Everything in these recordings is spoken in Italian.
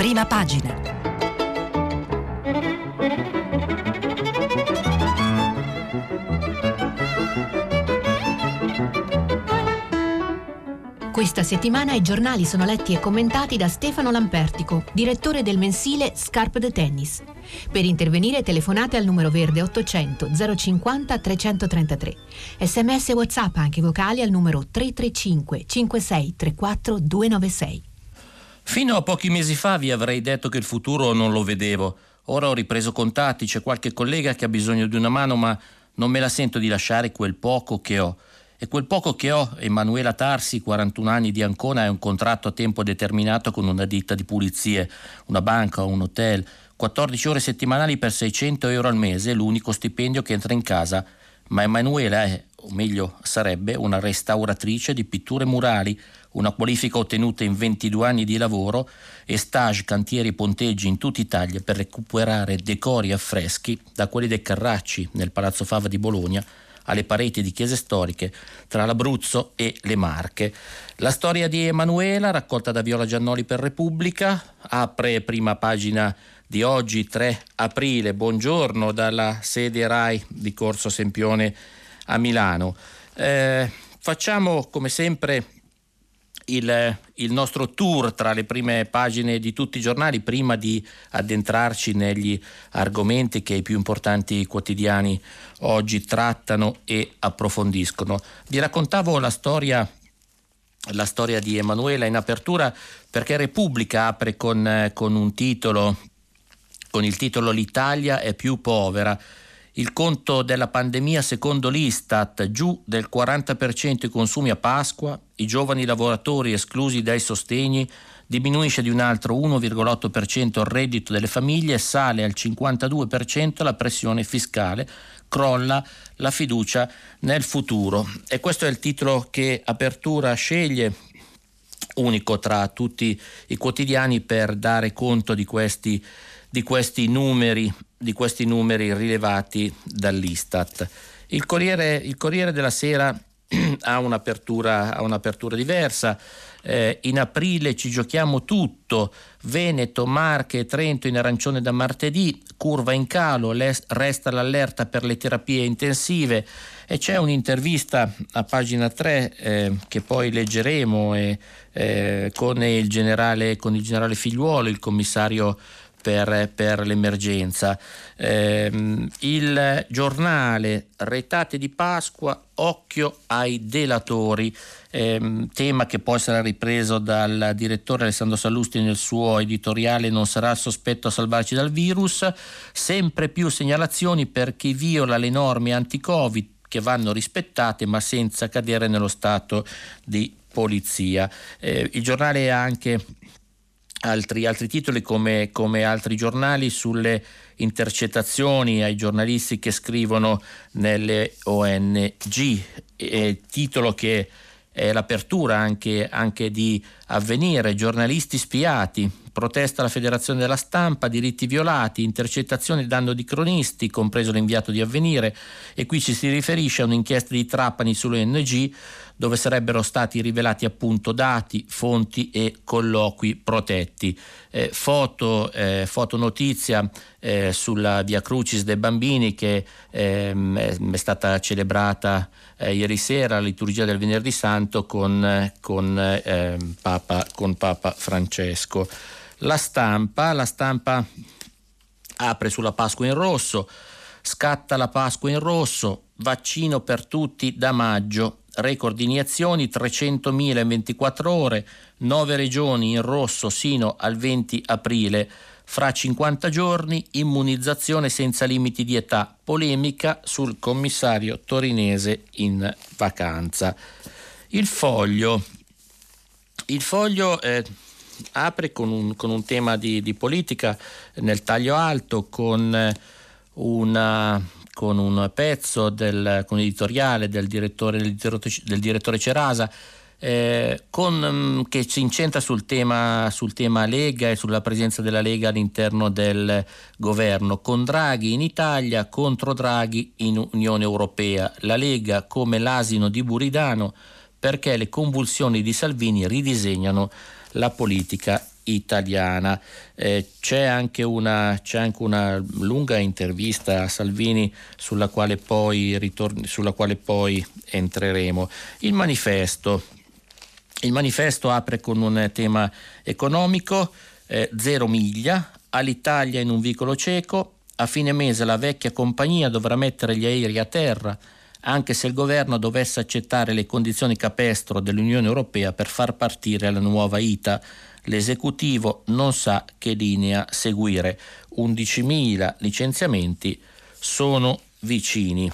prima pagina. Questa settimana i giornali sono letti e commentati da Stefano Lampertico, direttore del mensile Scarpe de Tennis. Per intervenire telefonate al numero verde 800 050 333. Sms e WhatsApp anche vocali al numero 335 5634 296. Fino a pochi mesi fa vi avrei detto che il futuro non lo vedevo. Ora ho ripreso contatti, c'è qualche collega che ha bisogno di una mano, ma non me la sento di lasciare quel poco che ho. E quel poco che ho, Emanuela Tarsi, 41 anni di Ancona, è un contratto a tempo determinato con una ditta di pulizie, una banca un hotel, 14 ore settimanali per 600 euro al mese, l'unico stipendio che entra in casa. Ma Emanuela è, o meglio sarebbe, una restauratrice di pitture murali, una qualifica ottenuta in 22 anni di lavoro e stage, cantieri ponteggi in tutta Italia per recuperare decori e affreschi da quelli dei Carracci nel Palazzo Fava di Bologna alle pareti di chiese storiche tra l'Abruzzo e le Marche. La storia di Emanuela, raccolta da Viola Giannoli per Repubblica, apre prima pagina di oggi, 3 aprile. Buongiorno dalla sede RAI di Corso Sempione a Milano. Eh, facciamo come sempre il, il, nostro tour tra le prime pagine di tutti i giornali prima di addentrarci negli argomenti che i più importanti quotidiani oggi trattano e approfondiscono. Vi raccontavo la storia, la storia di Emanuela in apertura perché Repubblica apre con, con un titolo, con il titolo L'Italia è più povera il conto della pandemia secondo l'Istat giù del 40% i consumi a Pasqua, i giovani lavoratori esclusi dai sostegni, diminuisce di un altro 1,8% il reddito delle famiglie, sale al 52% la pressione fiscale, crolla la fiducia nel futuro. E questo è il titolo che Apertura sceglie unico tra tutti i quotidiani per dare conto di questi, di questi numeri di questi numeri rilevati dall'Istat. Il Corriere, il Corriere della Sera ha un'apertura, ha un'apertura diversa. Eh, in aprile ci giochiamo tutto, Veneto, Marche e Trento in arancione da martedì, curva in calo, resta l'allerta per le terapie intensive e c'è un'intervista a pagina 3 eh, che poi leggeremo eh, con, il generale, con il generale Figliuolo, il commissario per, per l'emergenza. Eh, il giornale Retate di Pasqua, occhio ai delatori, eh, tema che poi sarà ripreso dal direttore Alessandro Sallusti nel suo editoriale Non sarà il sospetto a salvarci dal virus, sempre più segnalazioni per chi viola le norme anti-Covid che vanno rispettate ma senza cadere nello stato di polizia. Eh, il giornale ha anche altri, altri titoli come, come, altri giornali sulle intercettazioni ai giornalisti che scrivono nelle ONG, eh, titolo che è l'apertura anche, anche di avvenire, giornalisti spiati, protesta la Federazione della Stampa, diritti violati, intercettazioni danno di cronisti, compreso l'inviato di avvenire, e qui ci si riferisce a un'inchiesta di Trapani sulle ONG dove sarebbero stati rivelati appunto dati, fonti e colloqui protetti. Eh, foto, eh, fotonotizia eh, sulla Via Crucis dei bambini che ehm, è stata celebrata eh, ieri sera, la liturgia del venerdì santo con, con, ehm, Papa, con Papa Francesco. La stampa, la stampa apre sulla Pasqua in rosso, scatta la Pasqua in rosso, vaccino per tutti da maggio, record di iniezioni 300.000 in 24 ore, 9 regioni in rosso sino al 20 aprile. Fra 50 giorni immunizzazione senza limiti di età, polemica sul commissario torinese in vacanza. Il foglio, il foglio eh, apre con un, con un tema di, di, politica nel taglio alto, con eh, una con un pezzo del, con editoriale del direttore, del direttore, del direttore Cerasa eh, con, mm, che si incentra sul tema, sul tema Lega e sulla presenza della Lega all'interno del governo, con Draghi in Italia contro Draghi in Unione Europea, la Lega come l'asino di Buridano perché le convulsioni di Salvini ridisegnano la politica italiana. Eh, c'è, anche una, c'è, anche una, lunga intervista a Salvini sulla quale poi, ritorni, sulla quale poi entreremo. Il manifesto. Il manifesto apre con un tema economico, eh, zero miglia, all'Italia in un vicolo cieco, a fine mese la vecchia compagnia dovrà mettere gli aerei a terra, anche se il governo dovesse accettare le condizioni capestro dell'Unione Europea per far partire la nuova ITA l'esecutivo non sa che linea seguire. 11.000 licenziamenti sono vicini.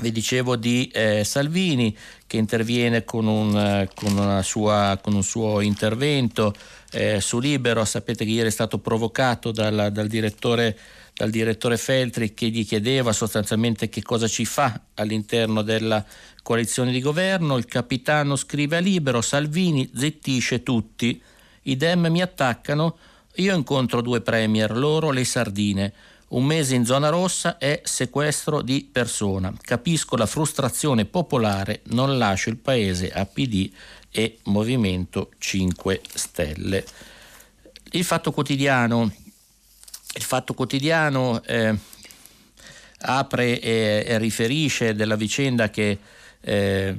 Vi dicevo di eh, Salvini che interviene con un, eh, con sua, con un suo intervento eh, su Libero. Sapete che ieri è stato provocato dal, dal, direttore, dal direttore Feltri che gli chiedeva sostanzialmente che cosa ci fa all'interno della coalizione di governo. Il capitano scrive a Libero: Salvini zittisce tutti. I Dem mi attaccano, io incontro due premier, loro le sardine. Un mese in zona rossa è sequestro di persona. Capisco la frustrazione popolare, non lascio il paese a PD e Movimento 5 Stelle. Il Fatto Quotidiano, il fatto quotidiano eh, apre e, e, riferisce della vicenda che eh,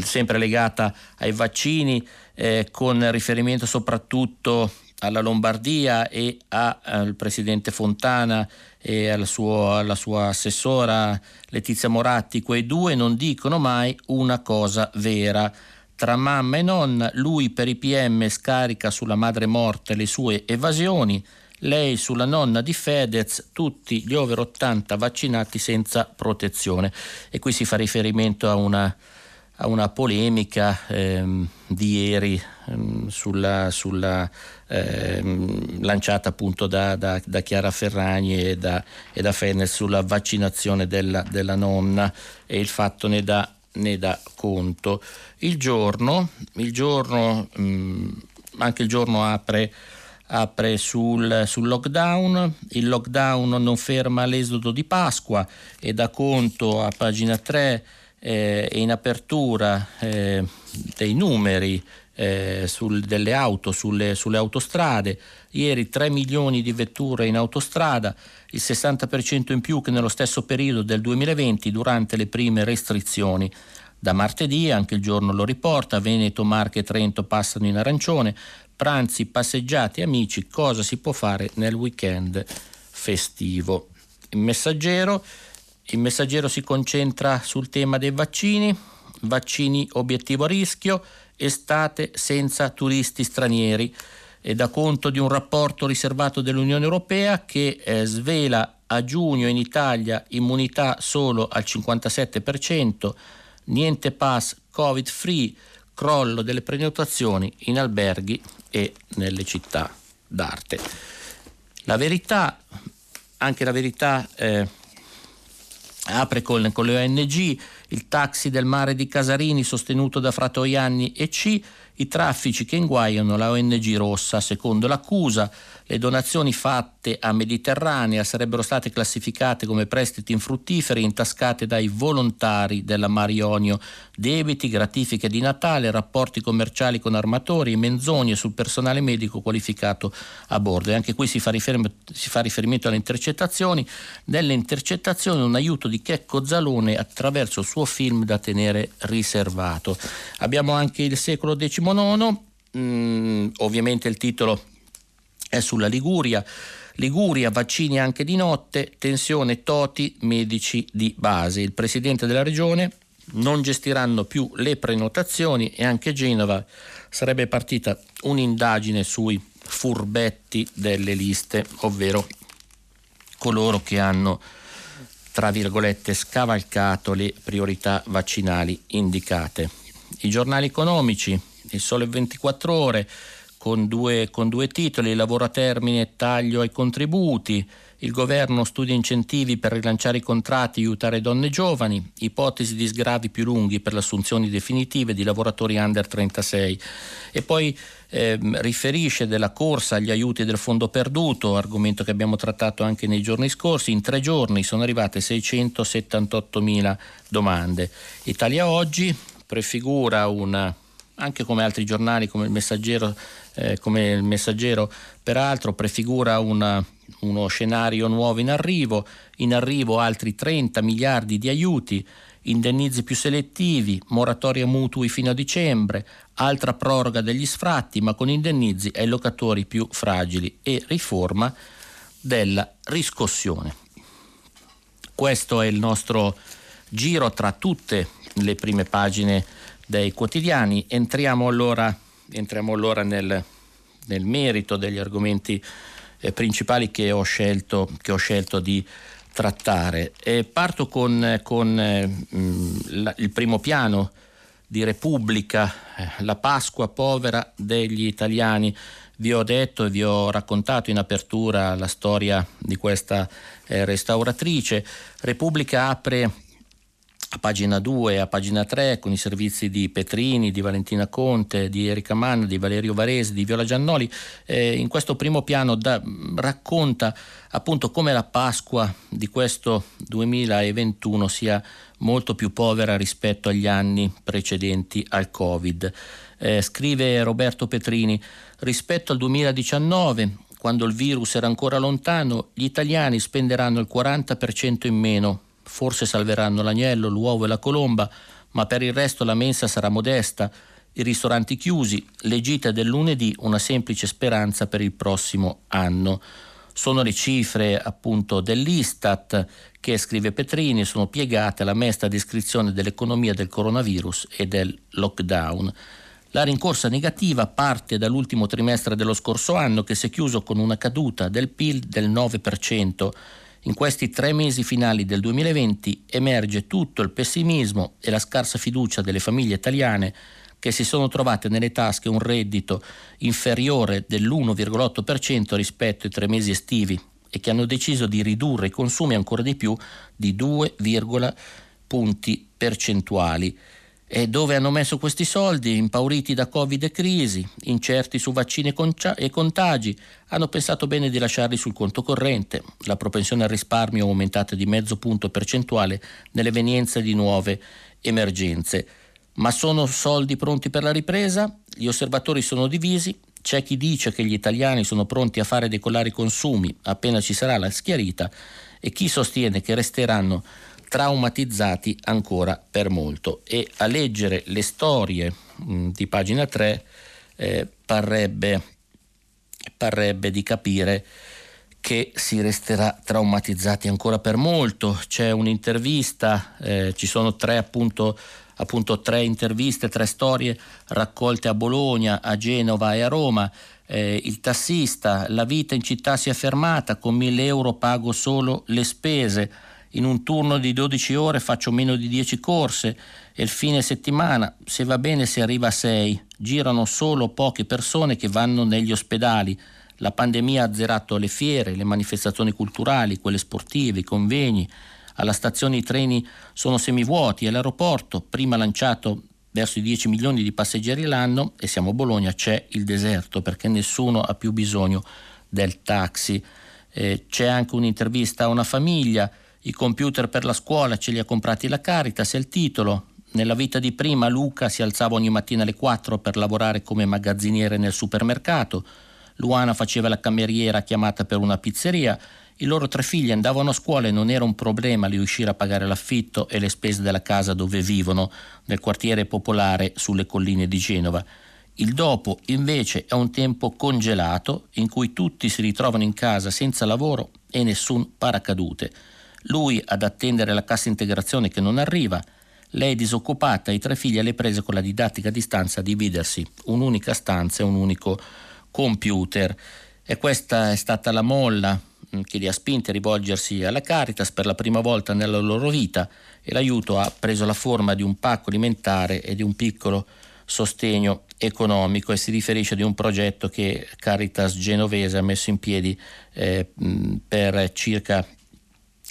sempre legata ai vaccini eh, con riferimento soprattutto alla Lombardia e al presidente Fontana e al suo, alla sua assessora Letizia Moratti, quei due non dicono mai una cosa vera. Tra mamma e nonna, lui per i PM scarica sulla madre morte le sue evasioni, lei sulla nonna di Fedez, tutti gli over 80 vaccinati senza protezione. E qui si fa riferimento a una a una polemica ehm, di ieri ehm, sulla, sulla ehm, lanciata appunto da, da, da, Chiara Ferragni e da, e da Fenner sulla vaccinazione della, della, nonna e il fatto ne dà, ne dà conto. Il giorno, il giorno mh, anche il giorno apre apre sul, sul, lockdown, il lockdown non ferma l'esodo di Pasqua e dà conto a pagina 3 eh, in apertura eh, dei numeri eh, sul, delle auto sulle, sulle, autostrade. Ieri 3 milioni di vetture in autostrada, il 60% in più che nello stesso periodo del 2020 durante le prime restrizioni. Da martedì, anche il giorno lo riporta, Veneto, Marche e Trento passano in arancione, pranzi, passeggiate, amici, cosa si può fare nel weekend festivo. Il messaggero il messaggero si concentra sul tema dei vaccini, vaccini obiettivo a rischio, estate senza turisti stranieri e dà conto di un rapporto riservato dell'Unione Europea che eh, svela a giugno in Italia immunità solo al 57%, niente pass covid free, crollo delle prenotazioni in alberghi e nelle città d'arte. La verità, anche la verità eh, apre con, con, le ONG, il taxi del mare di Casarini sostenuto da Fratoianni e C, i traffici che inguaiano la ONG Rossa. Secondo l'accusa, le donazioni fatte a Mediterranea sarebbero state classificate come prestiti infruttiferi intascate dai volontari della Marionio, debiti, gratifiche di Natale, rapporti commerciali con armatori, menzogne sul personale medico qualificato a bordo. E anche qui si fa, si fa riferimento alle intercettazioni. Nelle intercettazioni un aiuto di Checco Zalone attraverso il suo film da tenere riservato. Abbiamo anche il secolo XIX Mm, ovviamente il titolo è sulla Liguria. Liguria, vaccini anche di notte, tensione Toti, medici di base. Il presidente della regione non gestiranno più le prenotazioni e anche Genova sarebbe partita un'indagine sui furbetti delle liste, ovvero coloro che hanno tra virgolette scavalcato le priorità vaccinali indicate. I giornali economici il Sole 24 Ore con due, con due titoli, lavoro a termine taglio ai contributi, il governo studia incentivi per rilanciare i contratti e aiutare donne giovani, ipotesi di sgravi più lunghi per le assunzioni definitive di lavoratori under 36 e poi eh, riferisce della corsa agli aiuti del fondo perduto, argomento che abbiamo trattato anche nei giorni scorsi, in tre giorni sono arrivate 678 mila domande. Italia oggi prefigura una anche come altri giornali come il Messaggero, eh, come il Messaggero peraltro prefigura una, uno scenario nuovo in arrivo, in arrivo altri 30 miliardi di aiuti, indennizi più selettivi, moratoria mutui fino a dicembre, altra proroga degli sfratti ma con indennizi ai locatori più fragili e riforma della riscossione. Questo è il nostro giro tra tutte le prime pagine dei quotidiani. Entriamo allora, entriamo allora nel, nel, merito degli argomenti eh, principali che ho scelto, che ho scelto di trattare. E parto con, con eh, la, il primo piano di Repubblica, eh, la Pasqua povera degli italiani. Vi ho detto e vi ho raccontato in apertura la storia di questa eh, restauratrice. Repubblica apre a pagina 2 a pagina 3 con i servizi di Petrini, di Valentina Conte, di Erika Mann, di Valerio Varese, di Viola Giannoli. Eh, in questo primo piano da, racconta appunto come la Pasqua di questo 2021 sia molto più povera rispetto agli anni precedenti al Covid. Eh, scrive Roberto Petrini, rispetto al 2019, quando il virus era ancora lontano, gli italiani spenderanno il 40% in meno Forse salveranno l'agnello, l'uovo e la colomba, ma per il resto la mensa sarà modesta, i ristoranti chiusi, le gite del lunedì una semplice speranza per il prossimo anno. Sono le cifre appunto dell'Istat che, scrive Petrini, sono piegate alla mesta descrizione dell'economia del coronavirus e del lockdown. La rincorsa negativa parte dall'ultimo trimestre dello scorso anno che si è chiuso con una caduta del PIL del 9%. In questi tre mesi finali del 2020 emerge tutto il pessimismo e la scarsa fiducia delle famiglie italiane che si sono trovate nelle tasche un reddito inferiore dell'1,8% rispetto ai tre mesi estivi e che hanno deciso di ridurre i consumi ancora di più di 2, punti percentuali. E dove hanno messo questi soldi? Impauriti da Covid e crisi, incerti su vaccini e contagi, hanno pensato bene di lasciarli sul conto corrente. La propensione al risparmio è aumentata di mezzo punto percentuale nell'evenienza di nuove emergenze. Ma sono soldi pronti per la ripresa? Gli osservatori sono divisi. C'è chi dice che gli italiani sono pronti a fare decollare i consumi appena ci sarà la schiarita e chi sostiene che resteranno traumatizzati ancora per molto e a leggere le storie mh, mm, di pagina 3 eh, parrebbe, parrebbe di capire che si resterà traumatizzati ancora per molto. C'è un'intervista, eh, ci sono tre appunto, appunto, tre interviste, tre storie raccolte a Bologna, a Genova e a Roma. Eh, il tassista, la vita in città si è fermata, con 1000 euro pago solo le spese in un turno di 12 ore faccio meno di 10 corse e il fine settimana, se va bene, si arriva a 6. Girano solo poche persone che vanno negli ospedali. La pandemia ha azzerato le fiere, le manifestazioni culturali, quelle sportive, i convegni. Alla stazione i treni sono semivuoti e all'aeroporto, prima lanciato verso i 10 milioni di passeggeri l'anno, e siamo a Bologna, c'è il deserto perché nessuno ha più bisogno del taxi. Eh, c'è anche un'intervista a una famiglia i computer per la scuola ce li ha comprati la Caritas, è il titolo. Nella vita di prima Luca si alzava ogni mattina alle 4 per lavorare come magazziniere nel supermercato. Luana faceva la cameriera chiamata per una pizzeria. I loro tre figli andavano a scuola e non era un problema riuscire a pagare l'affitto e le spese della casa dove vivono, nel quartiere popolare sulle colline di Genova. Il dopo, invece, è un tempo congelato in cui tutti si ritrovano in casa senza lavoro e nessun paracadute lui ad attendere la cassa integrazione che non arriva, lei disoccupata, i tre figli alle prese con la didattica a distanza a dividersi un'unica stanza e un unico computer. E questa è stata la molla mm, che li ha spinti a rivolgersi alla Caritas per la prima volta nella loro vita e l'aiuto ha preso la forma di un pacco alimentare e di un piccolo sostegno economico e si riferisce di un progetto che Caritas Genovese ha messo in piedi eh, mm, per circa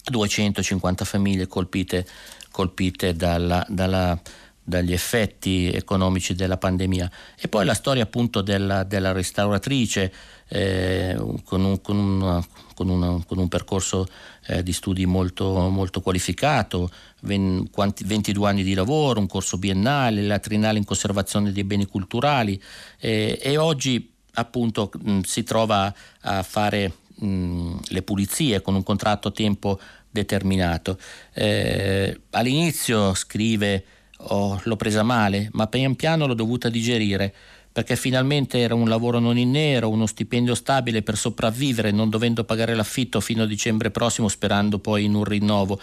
250 famiglie colpite, colpite dalla, dalla, dagli effetti economici della pandemia. E poi la storia appunto della, della restauratrice eh, con, un, con, una, con, una, con, un, percorso eh, di studi molto, molto qualificato, 20, 22 anni di lavoro, un corso biennale, la trinale in conservazione dei beni culturali eh, e oggi appunto mh, si trova a fare mh, le pulizie con un contratto a tempo determinato. Eh, all'inizio scrive oh, l'ho presa male, ma pian piano l'ho dovuta digerire perché finalmente era un lavoro non in nero, uno stipendio stabile per sopravvivere, non dovendo pagare l'affitto fino a dicembre prossimo, sperando poi in un rinnovo.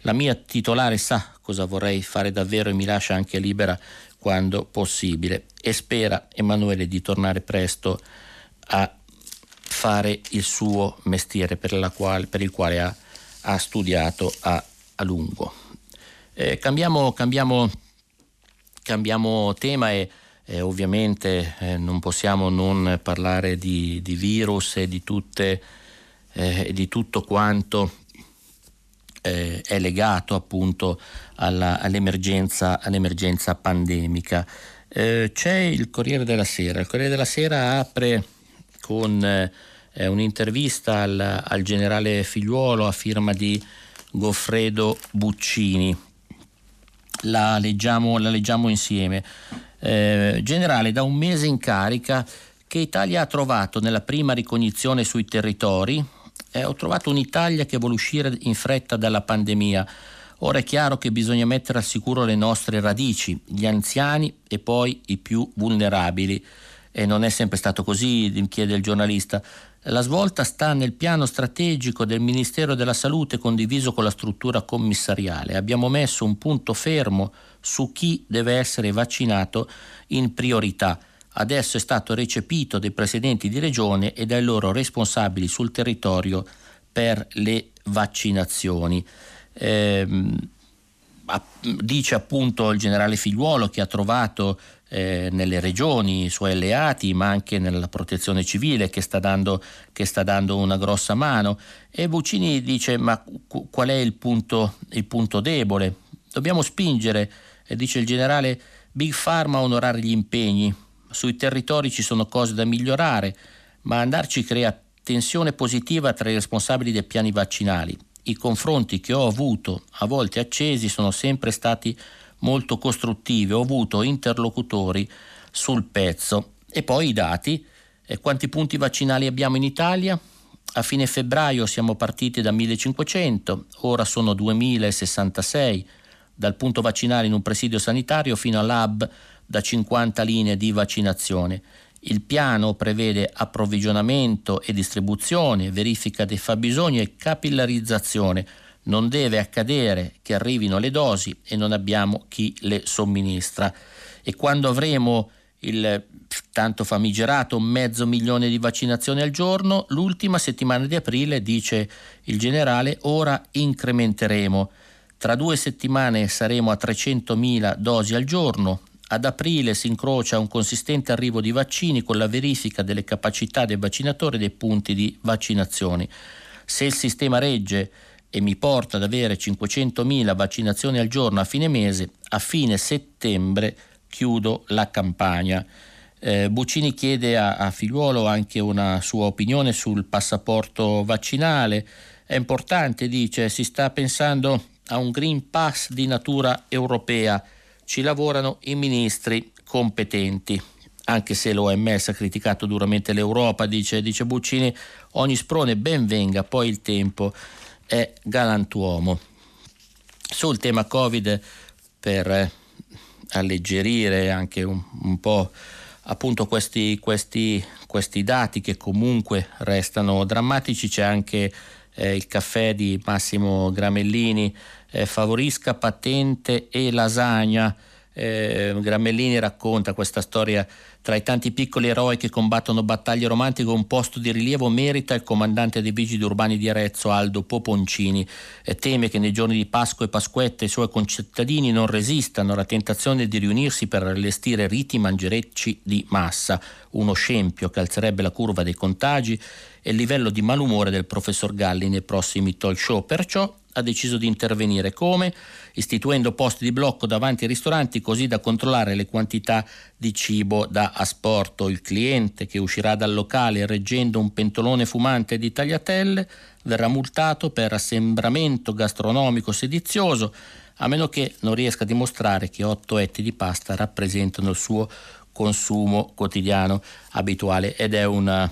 La mia titolare sa cosa vorrei fare davvero e mi lascia anche libera quando possibile e spera Emanuele di tornare presto a fare il suo mestiere per, quale, per il quale ha, ha studiato a, a lungo. Eh, cambiamo, cambiamo, cambiamo tema e eh, ovviamente eh, non possiamo non parlare di, di virus e di, tutte, eh, di tutto quanto eh, è legato appunto alla, all'emergenza, all'emergenza, pandemica. Eh, c'è il Corriere della Sera. Il Corriere della Sera apre con eh, un'intervista al, al generale Figliuolo a firma di Goffredo Buccini. La leggiamo, la leggiamo insieme eh, generale da un mese in carica che Italia ha trovato nella prima ricognizione sui territori. Eh, ho trovato un'Italia che vuole uscire in fretta dalla pandemia. Ora è chiaro che bisogna mettere al sicuro le nostre radici, gli anziani e poi i più vulnerabili. E non è sempre stato così, chiede il giornalista. La svolta sta nel piano strategico del Ministero della Salute condiviso con la struttura commissariale. Abbiamo messo un punto fermo su chi deve essere vaccinato in priorità. Adesso è stato recepito dai presidenti di regione e dai loro responsabili sul territorio per le vaccinazioni. Eh, dice appunto il generale Figliuolo che ha trovato eh, nelle regioni, i suoi alleati, ma anche nella protezione civile che sta dando, che sta dando una grossa mano. E Buccini dice: Ma qual è il punto, il punto debole? Dobbiamo spingere, dice il generale, Big Pharma a onorare gli impegni. Sui territori ci sono cose da migliorare, ma andarci crea tensione positiva tra i responsabili dei piani vaccinali. I confronti che ho avuto, a volte accesi, sono sempre stati molto costruttive, ho avuto interlocutori sul pezzo. E poi i dati, e quanti punti vaccinali abbiamo in Italia? A fine febbraio siamo partiti da 1500, ora sono 2066, dal punto vaccinale in un presidio sanitario fino all'hub da 50 linee di vaccinazione. Il piano prevede approvvigionamento e distribuzione, verifica dei fabbisogni e capillarizzazione non deve accadere che arrivino le dosi e non abbiamo chi le somministra. E quando avremo il tanto famigerato mezzo milione di vaccinazioni al giorno, l'ultima settimana di aprile, dice il generale, ora incrementeremo. Tra due settimane saremo a 300.000 dosi al giorno. Ad aprile si incrocia un consistente arrivo di vaccini con la verifica delle capacità dei vaccinatori e dei punti di vaccinazione. Se il sistema regge e mi porta ad avere 500.000 vaccinazioni al giorno a fine mese, a fine settembre chiudo la campagna. Eh, Buccini chiede a, a Figliuolo anche una sua opinione sul passaporto vaccinale. È importante, dice, si sta pensando a un Green Pass di natura europea. Ci lavorano i ministri competenti. Anche se l'OMS ha criticato duramente l'Europa, dice, dice Buccini, ogni sprone ben venga, poi il tempo è galantuomo. Sul tema Covid, per alleggerire anche un, un po' appunto questi, questi, questi, dati che comunque restano drammatici, c'è anche eh, il caffè di Massimo Gramellini, eh, favorisca patente e lasagna. Eh, Gramellini racconta questa storia Tra i tanti piccoli eroi che combattono battaglie romantiche, un posto di rilievo merita il comandante dei vigili urbani di Arezzo, Aldo Poponcini. E teme che nei giorni di Pasqua e Pasquetta i suoi concittadini non resistano alla tentazione di riunirsi per allestire riti mangerecci di massa, uno scempio che alzerebbe la curva dei contagi e il livello di malumore del professor Galli nei prossimi talk show. Perciò ha deciso di intervenire. Come? Istituendo posti di blocco davanti ai ristoranti così da controllare le quantità di cibo da asporto. Il cliente che uscirà dal locale reggendo un pentolone fumante di tagliatelle verrà multato per assembramento gastronomico sedizioso, a meno che non riesca a dimostrare che otto etti di pasta rappresentano il suo consumo quotidiano abituale ed è una,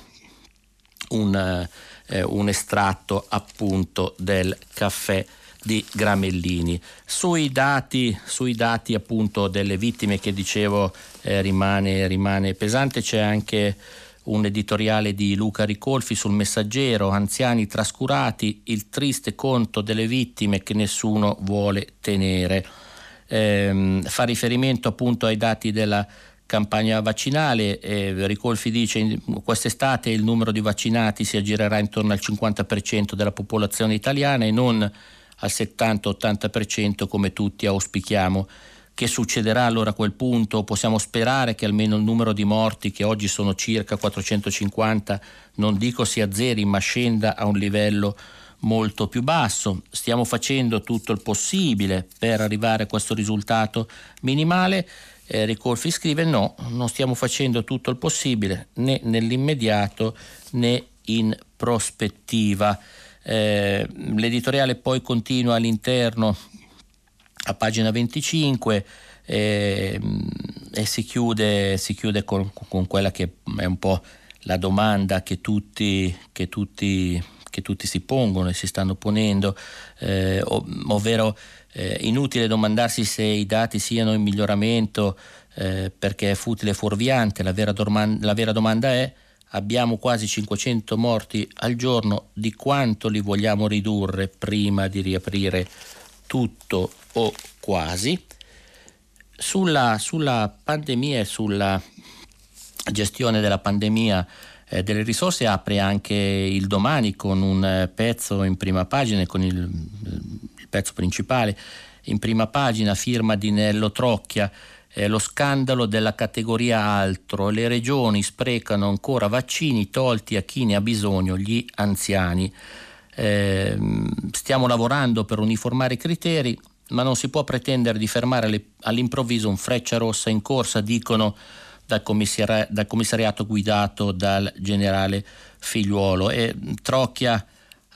un eh, un estratto appunto del caffè di Gramellini. Sui dati, sui dati appunto delle vittime che dicevo eh, rimane, rimane pesante, c'è anche un editoriale di Luca Ricolfi sul messaggero, anziani trascurati, il triste conto delle vittime che nessuno vuole tenere. Eh, fa riferimento appunto ai dati della campagna vaccinale. Eh, Ricolfi dice che quest'estate il numero di vaccinati si aggirerà intorno al 50% della popolazione italiana e non al 70-80% come tutti auspichiamo. Che succederà allora a quel punto? Possiamo sperare che almeno il numero di morti, che oggi sono circa 450, non dico si azzeri, ma scenda a un livello molto più basso. Stiamo facendo tutto il possibile per arrivare a questo risultato minimale eh, Ricolfi scrive no, non stiamo facendo tutto il possibile né nell'immediato né in prospettiva. Eh, l'editoriale poi continua all'interno a pagina 25 eh, e si chiude, si chiude con, con, quella che è un po' la domanda che tutti, che tutti, che tutti si pongono e si stanno ponendo, eh, ovvero eh, inutile domandarsi se i dati siano in miglioramento eh, perché è futile e fuorviante, la vera, dorman- la vera domanda è abbiamo quasi 500 morti al giorno, di quanto li vogliamo ridurre prima di riaprire tutto o quasi? Sulla, sulla pandemia e sulla gestione della pandemia eh, delle risorse apre anche il domani con un eh, pezzo in prima pagina con il pezzo principale, in prima pagina, firma di Nello Trocchia, eh, lo scandalo della categoria altro, le regioni sprecano ancora vaccini tolti a chi ne ha bisogno, gli anziani. Eh, stiamo lavorando per uniformare i criteri, ma non si può pretendere di fermare le, all'improvviso un freccia rossa in corsa, dicono dal, commissari- dal commissariato guidato dal generale Figliuolo. E Trocchia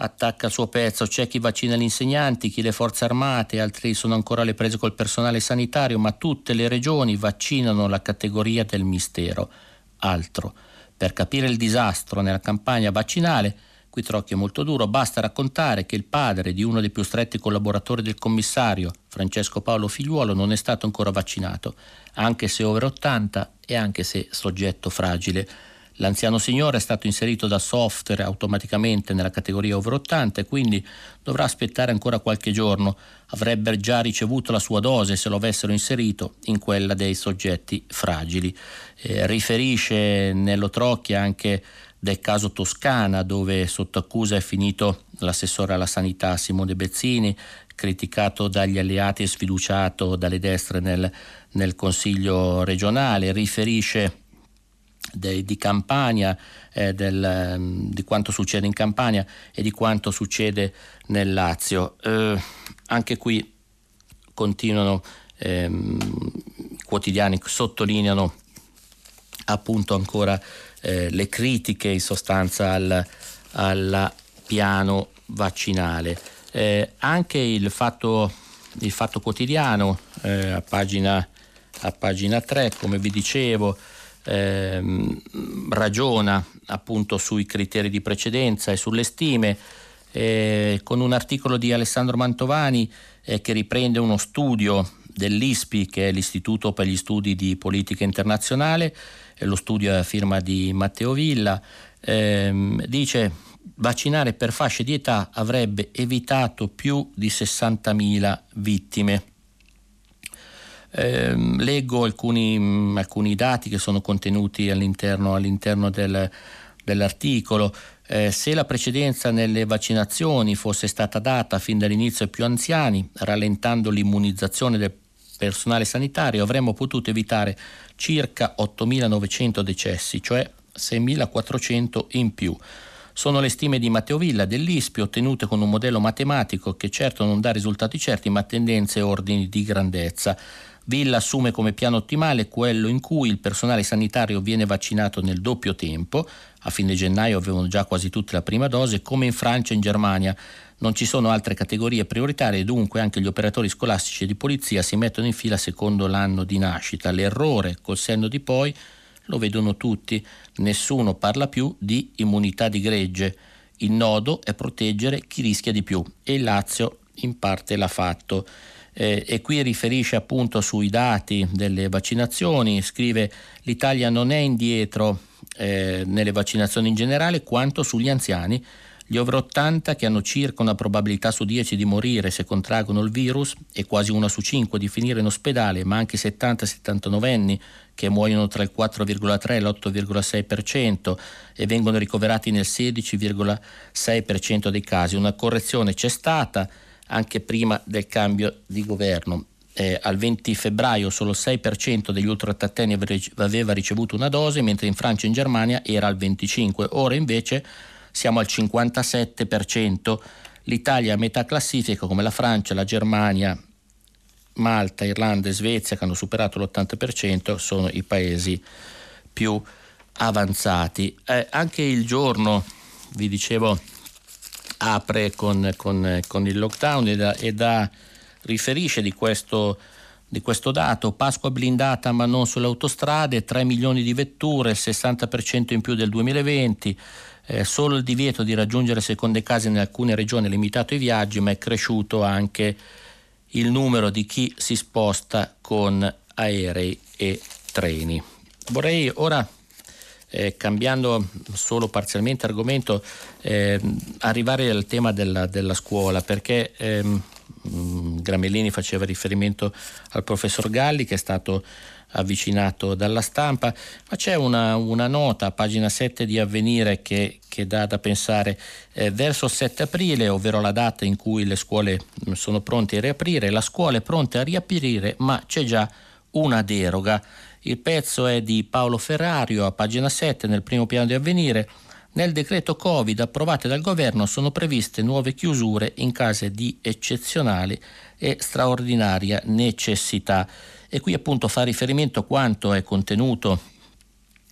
attacca il suo pezzo, c'è chi vaccina gli insegnanti, chi le forze armate, altri sono ancora alle prese col personale sanitario, ma tutte le regioni vaccinano la categoria del mistero. Altro. Per capire il disastro nella campagna vaccinale, qui Trocchio è molto duro, basta raccontare che il padre di uno dei più stretti collaboratori del commissario, Francesco Paolo Figliuolo, non è stato ancora vaccinato, anche se over 80 e anche se soggetto fragile. L'anziano signore è stato inserito da software automaticamente nella categoria over 80 e quindi dovrà aspettare ancora qualche giorno. Avrebbe già ricevuto la sua dose se lo avessero inserito in quella dei soggetti fragili. Eh, riferisce Nello Trocchi anche del caso Toscana dove sotto accusa è finito l'assessore alla sanità Simone Bezzini, criticato dagli alleati e sfiduciato dalle destre nel, nel Consiglio regionale. Riferisce de, di Campania, eh, del, mm, di quanto succede in Campania e di quanto succede nel Lazio. Eh, anche qui continuano ehm, i quotidiani, sottolineano appunto ancora eh, le critiche in sostanza al, al piano vaccinale. Eh, anche il fatto, il fatto quotidiano eh, a pagina, a, pagina, 3, come vi dicevo, ragiona appunto sui criteri di precedenza e sulle stime, eh, con un articolo di Alessandro Mantovani eh, che riprende uno studio dell'ISPI, che è l'Istituto per gli Studi di Politica Internazionale, lo studio è a firma di Matteo Villa, ehm, dice vaccinare per fasce di età avrebbe evitato più di 60.000 vittime. Eh, leggo alcuni, mh, alcuni, dati che sono contenuti all'interno, all'interno del, dell'articolo. Eh, se la precedenza nelle vaccinazioni fosse stata data fin dall'inizio ai più anziani, rallentando l'immunizzazione del personale sanitario, avremmo potuto evitare circa 8.900 decessi, cioè 6.400 in più. Sono le stime di Matteo Villa dell'ISPI ottenute con un modello matematico che certo non dà risultati certi ma tendenze e ordini di grandezza. Villa assume come piano ottimale quello in cui il personale sanitario viene vaccinato nel doppio tempo, a fine gennaio avevano già quasi tutte la prima dose, come in Francia e in Germania. Non ci sono altre categorie prioritarie dunque anche gli operatori scolastici e di polizia si mettono in fila secondo l'anno di nascita. L'errore col senno di poi lo vedono tutti, nessuno parla più di immunità di gregge. Il nodo è proteggere chi rischia di più e il Lazio in parte l'ha fatto eh, e qui riferisce appunto sui dati delle vaccinazioni, scrive l'Italia non è indietro eh, nelle vaccinazioni in generale quanto sugli anziani. Gli over 80 che hanno circa una probabilità su 10 di morire se contraggono il virus e quasi una su 5 di finire in ospedale, ma anche 70-79 anni che muoiono tra il 4,3 e l'8,6% e vengono ricoverati nel 16,6% dei casi. Una correzione c'è stata anche prima del cambio di governo. Eh, al 20 febbraio solo il 6% degli ultrattattenni aveva ricevuto una dose, mentre in Francia e in Germania era al 25%. Ora invece siamo al 57%. L'Italia a metà classifica come la Francia, la Germania, Malta, Irlanda e Svezia che hanno superato l'80% sono i paesi più avanzati. Eh, anche il giorno, vi dicevo, apre con, con, con il lockdown e da, e da riferisce di questo, di questo, dato. Pasqua blindata ma non sulle autostrade, 3 milioni di vetture, il 60% in più del 2020. Eh, solo il divieto di raggiungere seconde case in alcune regioni è limitato ai viaggi, ma è cresciuto anche il numero di chi si sposta con aerei e treni. Vorrei ora eh, cambiando solo parzialmente argomento, eh, arrivare al tema della, della scuola, perché ehm, mm, Gramellini faceva riferimento al professor Galli che è stato avvicinato dalla stampa, ma c'è una, una nota a pagina 7 di Avvenire che, che dà da pensare eh, verso il 7 aprile, ovvero la data in cui le scuole mm, sono pronte a riaprire, la scuola è pronta a riaprire, ma c'è già una deroga. Il pezzo è di Paolo Ferrario a pagina 7 nel primo piano di avvenire. Nel decreto Covid approvato dal governo sono previste nuove chiusure in case di eccezionale e straordinaria necessità. E qui appunto fa riferimento a quanto è contenuto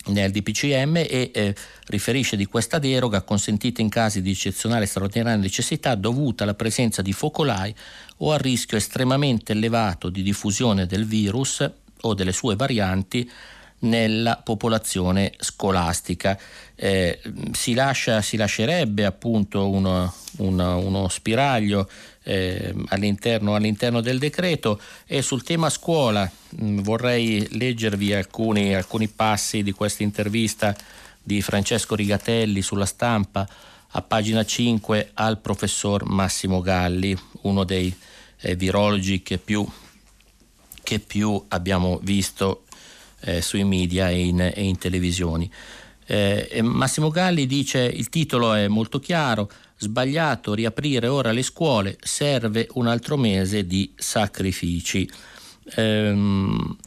nel DPCM e eh, riferisce di questa deroga consentita in casi di eccezionale e straordinaria necessità dovuta alla presenza di focolai o al rischio estremamente elevato di diffusione del virus o delle sue varianti nella popolazione scolastica. Eh, si, lascia, si, lascerebbe appunto uno, uno, uno spiraglio eh, all'interno, all'interno, del decreto e sul tema scuola mh, mm, vorrei leggervi alcuni, alcuni passi di questa intervista di Francesco Rigatelli sulla stampa a pagina 5 al professor Massimo Galli, uno dei eh, virologi che più che più abbiamo visto eh, sui media e in, e in televisioni. Eh, Massimo Galli dice il titolo è molto chiaro, sbagliato riaprire ora le scuole, serve un altro mese di sacrifici. Ehm,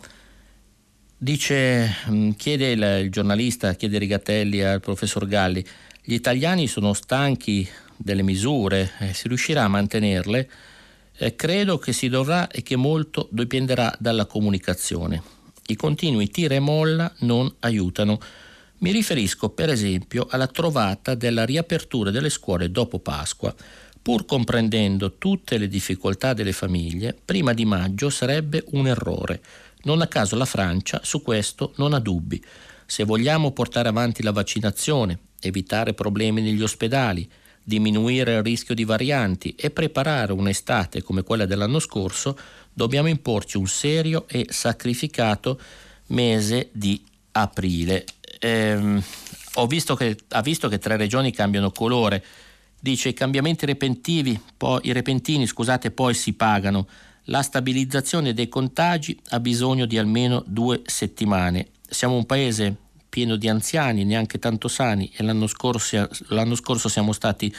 dice, mm, chiede il, il giornalista, chiede Rigatelli al professor Galli, gli italiani sono stanchi delle misure, eh, si riuscirà a mantenerle? Eh, credo che si dovrà e che molto dipenderà dalla comunicazione. I continui tira e molla non aiutano. Mi riferisco per esempio alla trovata della riapertura delle scuole dopo Pasqua. Pur comprendendo tutte le difficoltà delle famiglie, prima di maggio sarebbe un errore. Non a caso la Francia su questo non ha dubbi. Se vogliamo portare avanti la vaccinazione, evitare problemi negli ospedali, diminuire il rischio di varianti e preparare un'estate come quella dell'anno scorso, dobbiamo imporci un serio e sacrificato mese di aprile. Ehm, ho visto che, ha visto che tre regioni cambiano colore. Dice i cambiamenti repentini, poi, i repentini scusate, poi si pagano. la stabilizzazione dei contagi ha bisogno di almeno due settimane. Siamo un paese pieno di anziani, neanche tanto sani, e l'anno scorso, l'anno scorso siamo stati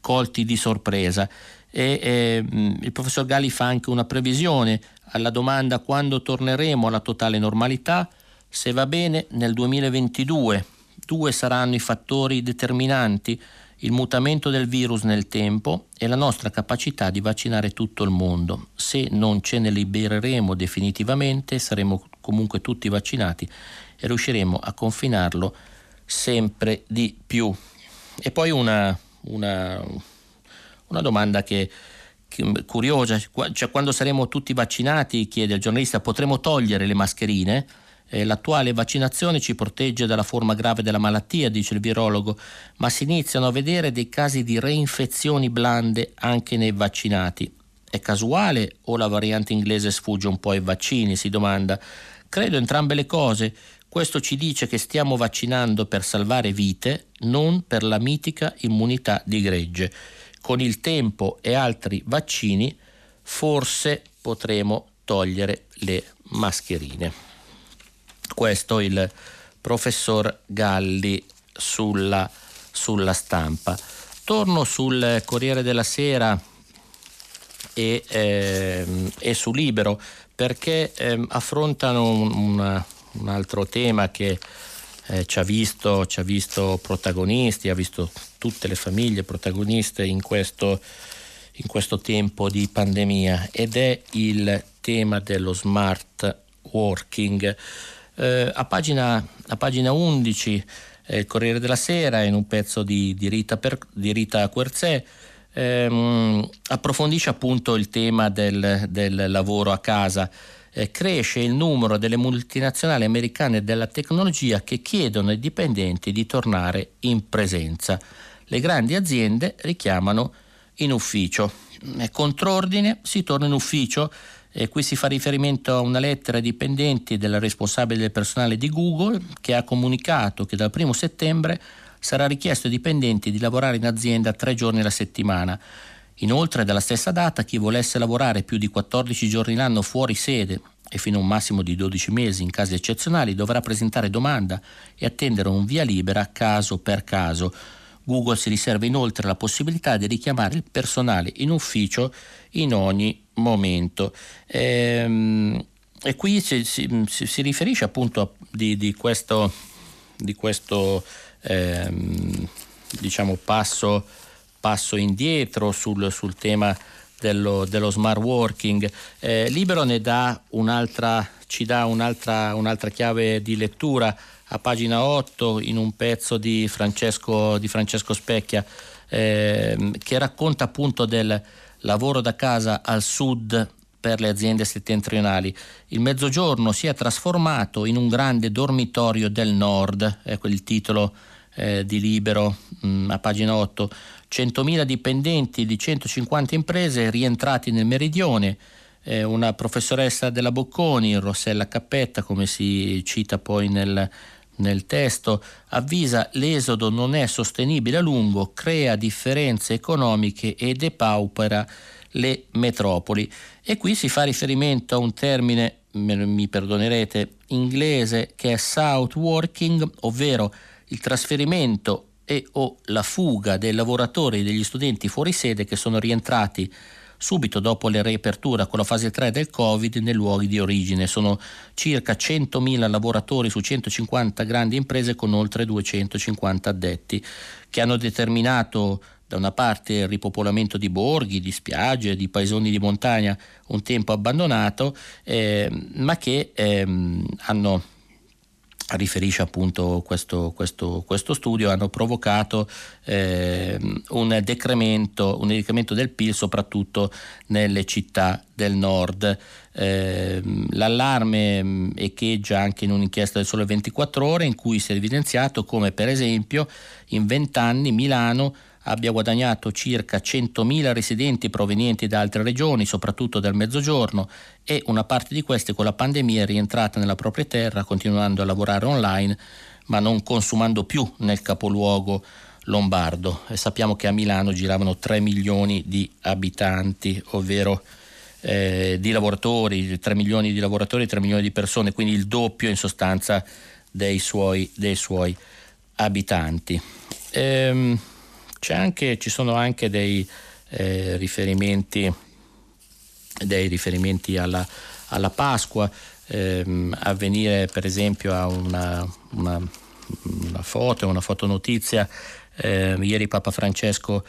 colti di sorpresa. E, eh, il professor Galli fa anche una previsione alla domanda quando torneremo alla totale normalità. Se va bene, nel 2022 due saranno i fattori determinanti il mutamento del virus nel tempo e la nostra capacità di vaccinare tutto il mondo. Se non ce ne libereremo definitivamente, saremo comunque tutti vaccinati e riusciremo a confinarlo sempre di più. E poi una, una, una domanda che, che, curiosa, cioè quando saremo tutti vaccinati, chiede il giornalista, potremo togliere le mascherine? Eh, l'attuale vaccinazione ci protegge dalla forma grave della malattia, dice il virologo, ma si iniziano a vedere dei casi di reinfezioni blande anche nei vaccinati. È casuale o la variante inglese sfugge un po' ai vaccini? Si domanda. Credo entrambe le cose. Questo ci dice che stiamo vaccinando per salvare vite, non per la mitica immunità di gregge. Con il tempo e altri vaccini forse potremo togliere le mascherine. Questo il professor Galli sulla, sulla stampa. Torno sul Corriere della Sera e, eh, e su Libero perché eh, affrontano un, un, altro tema che eh, ci, ha visto, ci, ha visto, protagonisti, ha visto tutte le famiglie protagoniste in questo, in questo tempo di pandemia ed è il tema dello smart working. Eh, a, pagina, a, pagina, 11 eh, il Corriere della Sera in un pezzo di, di, Rita, per, di Rita Querzè ehm, approfondisce appunto il tema del, del lavoro a casa. Eh, cresce il numero delle multinazionali americane della tecnologia che chiedono ai dipendenti di tornare in presenza. Le grandi aziende richiamano in ufficio. Contrordine si torna in ufficio e qui si fa riferimento a una lettera ai dipendenti della responsabile del personale di Google che ha comunicato che dal 1 settembre sarà richiesto ai dipendenti di lavorare in azienda tre giorni alla settimana. Inoltre, dalla stessa data, chi volesse lavorare più di 14 giorni l'anno fuori sede e fino a un massimo di 12 mesi in casi eccezionali dovrà presentare domanda e attendere un via libera caso per caso. Google si riserva inoltre la possibilità di richiamare il personale in ufficio in ogni momento. Ehm, e qui si, si, si, riferisce appunto di, di questo, di questo ehm, diciamo passo, passo, indietro sul, sul tema dello, dello, smart working. Eh, Libero dà ci dà un'altra, un'altra chiave di lettura a pagina 8 in un pezzo di Francesco, di Francesco Specchia eh, che racconta appunto del lavoro da casa al sud per le aziende settentrionali. Il mezzogiorno si è trasformato in un grande dormitorio del nord, ecco il titolo eh, di Libero mh, mm, a pagina 8. 100.000 dipendenti di 150 imprese rientrati nel meridione. Eh, una professoressa della Bocconi, Rossella Cappetta, come si cita poi nel, nel testo, avvisa l'esodo non è sostenibile a lungo, crea differenze economiche e depaupera le metropoli. E qui si fa riferimento a un termine, mi perdonerete, inglese che è south working, ovvero il trasferimento e o la fuga dei lavoratori e degli studenti fuori sede che sono rientrati subito dopo la riapertura con la fase 3 del Covid nei luoghi di origine. Sono circa 100.000 lavoratori su 150 grandi imprese con oltre 250 addetti che hanno determinato da una parte il ripopolamento di borghi, di spiagge, di paesoni di montagna un tempo abbandonato, eh, ma che ehm, hanno riferisce appunto questo, questo, questo, studio, hanno provocato eh, un, decremento, un, decremento, del PIL soprattutto nelle città del nord. Eh, l'allarme echeggia anche in un'inchiesta del Sole 24 ore in cui si è evidenziato come per esempio in 20 anni Milano abbia guadagnato circa 100.000 residenti provenienti da altre regioni, soprattutto dal Mezzogiorno, e una parte di queste con la pandemia è rientrata nella propria terra, continuando a lavorare online, ma non consumando più nel capoluogo lombardo. E sappiamo che a Milano giravano 3 milioni di abitanti, ovvero eh, di lavoratori, 3 milioni di lavoratori, 3 milioni di persone, quindi il doppio in sostanza dei suoi, dei suoi abitanti. Ehm, anche, ci sono anche dei eh, riferimenti, dei riferimenti alla, alla Pasqua, ehm, venire per esempio a una, una, una foto, una fotonotizia. Eh, ieri Papa Francesco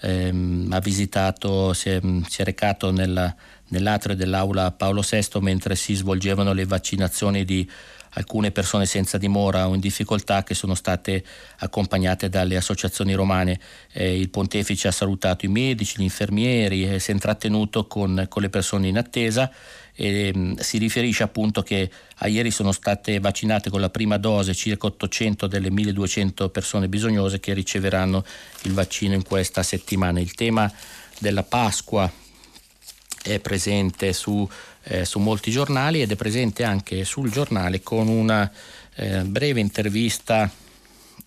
ehm, ha visitato, si è, si è recato nella, nell'atrio dell'aula Paolo VI mentre si svolgevano le vaccinazioni di alcune persone senza dimora o in difficoltà che sono state accompagnate dalle associazioni romane. Eh, il pontefice ha salutato i medici, gli infermieri e si è intrattenuto con, con le persone in attesa e mh, mm, si riferisce appunto che a ieri sono state vaccinate con la prima dose circa 800 delle 1200 persone bisognose che riceveranno il vaccino in questa settimana. Il tema della Pasqua è presente su, eh, su, molti giornali ed è presente anche sul giornale con una eh, breve intervista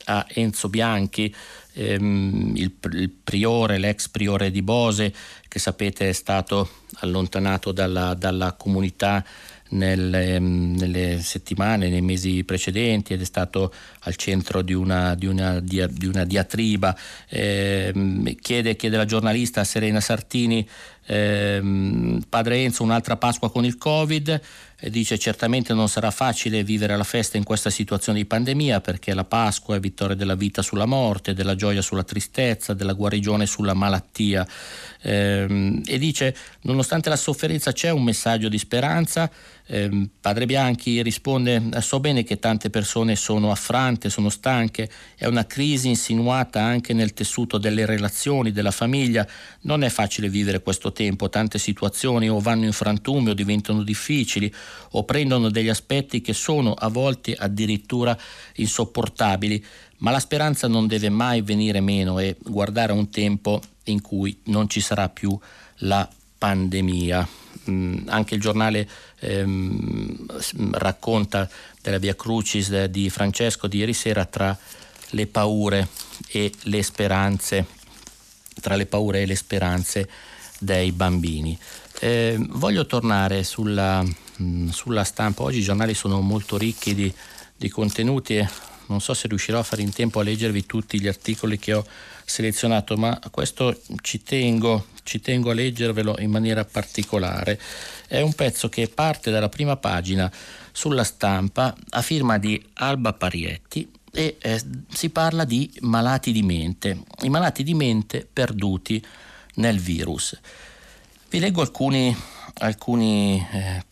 a Enzo Bianchi, ehm, il, il, priore, l'ex priore di Bose, che sapete è stato allontanato dalla, dalla comunità nelle, nelle, settimane, nei mesi precedenti ed è stato al centro di una, di una, di una diatriba. Eh, chiede, chiede la giornalista Serena Sartini eh, padre Enzo un'altra Pasqua con il Covid, e dice certamente non sarà facile vivere la festa in questa situazione di pandemia perché la Pasqua è vittoria della vita sulla morte, della gioia sulla tristezza, della guarigione sulla malattia. Eh, e dice nonostante la sofferenza c'è un messaggio di speranza. Eh, padre Bianchi risponde so bene che tante persone sono affrante, sono stanche, è una crisi insinuata anche nel tessuto delle relazioni, della famiglia, non è facile vivere questo tempo, tante situazioni o vanno in frantume o diventano difficili o prendono degli aspetti che sono a volte addirittura insopportabili, ma la speranza non deve mai venire meno e guardare a un tempo in cui non ci sarà più la pandemia. Mm, anche il giornale ehm, racconta della Via Crucis di Francesco di ieri sera tra le paure e le speranze, tra le paure e le speranze dei bambini. Eh, voglio tornare sulla, mh, mm, sulla, stampa. Oggi i giornali sono molto ricchi di, di contenuti e non so se riuscirò a fare in tempo a leggervi tutti gli articoli che ho selezionato, ma questo ci tengo, ci tengo a leggervelo in maniera particolare. È un pezzo che parte dalla prima pagina sulla stampa a firma di Alba Parietti e eh, si parla di malati di mente, i malati di mente perduti nel virus. Vi leggo alcuni, alcuni, eh,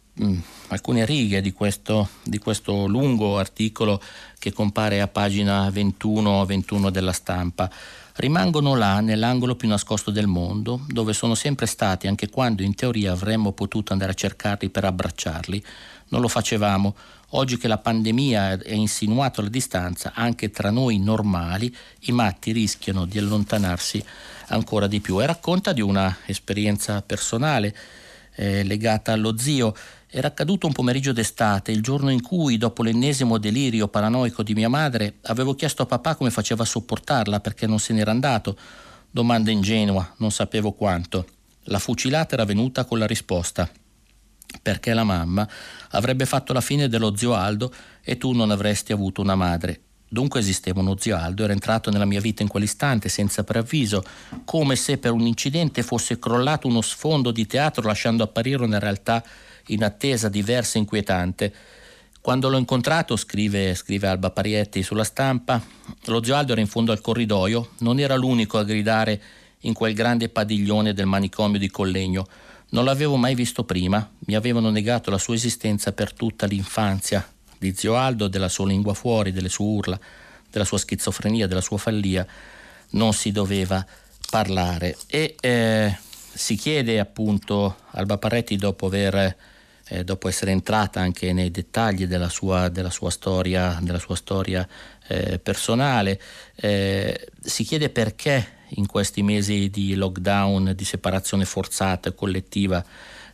alcune righe di questo, di questo, lungo articolo che compare a pagina 21 21 della stampa. Rimangono là nell'angolo più nascosto del mondo, dove sono sempre stati anche quando in teoria avremmo potuto andare a cercarli per abbracciarli. Non lo facevamo. Oggi che la pandemia è insinuata alla distanza, anche tra noi normali, i matti rischiano di allontanarsi ancora di più e racconta di una esperienza personale eh, legata allo zio. Era accaduto un pomeriggio d'estate, il giorno in cui, dopo l'ennesimo delirio paranoico di mia madre, avevo chiesto a papà come faceva a sopportarla perché non se n'era andato. Domanda ingenua, non sapevo quanto. La fucilata era venuta con la risposta. Perché la mamma avrebbe fatto la fine dello zio Aldo e tu non avresti avuto una madre. Dunque esisteva uno zio Aldo, era entrato nella mia vita in quell'istante senza preavviso, come se per un incidente fosse crollato uno sfondo di teatro lasciando apparire una realtà inattesa, diversa e inquietante. Quando l'ho incontrato, scrive, scrive Alba Parietti sulla stampa, lo zio Aldo era in fondo al corridoio, non era l'unico a gridare in quel grande padiglione del manicomio di Collegno. Non l'avevo mai visto prima, mi avevano negato la sua esistenza per tutta l'infanzia, di zio Aldo, della sua lingua fuori, delle sue urla, della sua schizofrenia, della sua follia, non si doveva parlare. E eh, si chiede appunto Alba Parretti dopo aver eh, dopo essere entrata anche nei dettagli della sua, della sua storia, della sua storia eh, personale, eh, si chiede perché in questi mesi di lockdown, di separazione forzata e collettiva,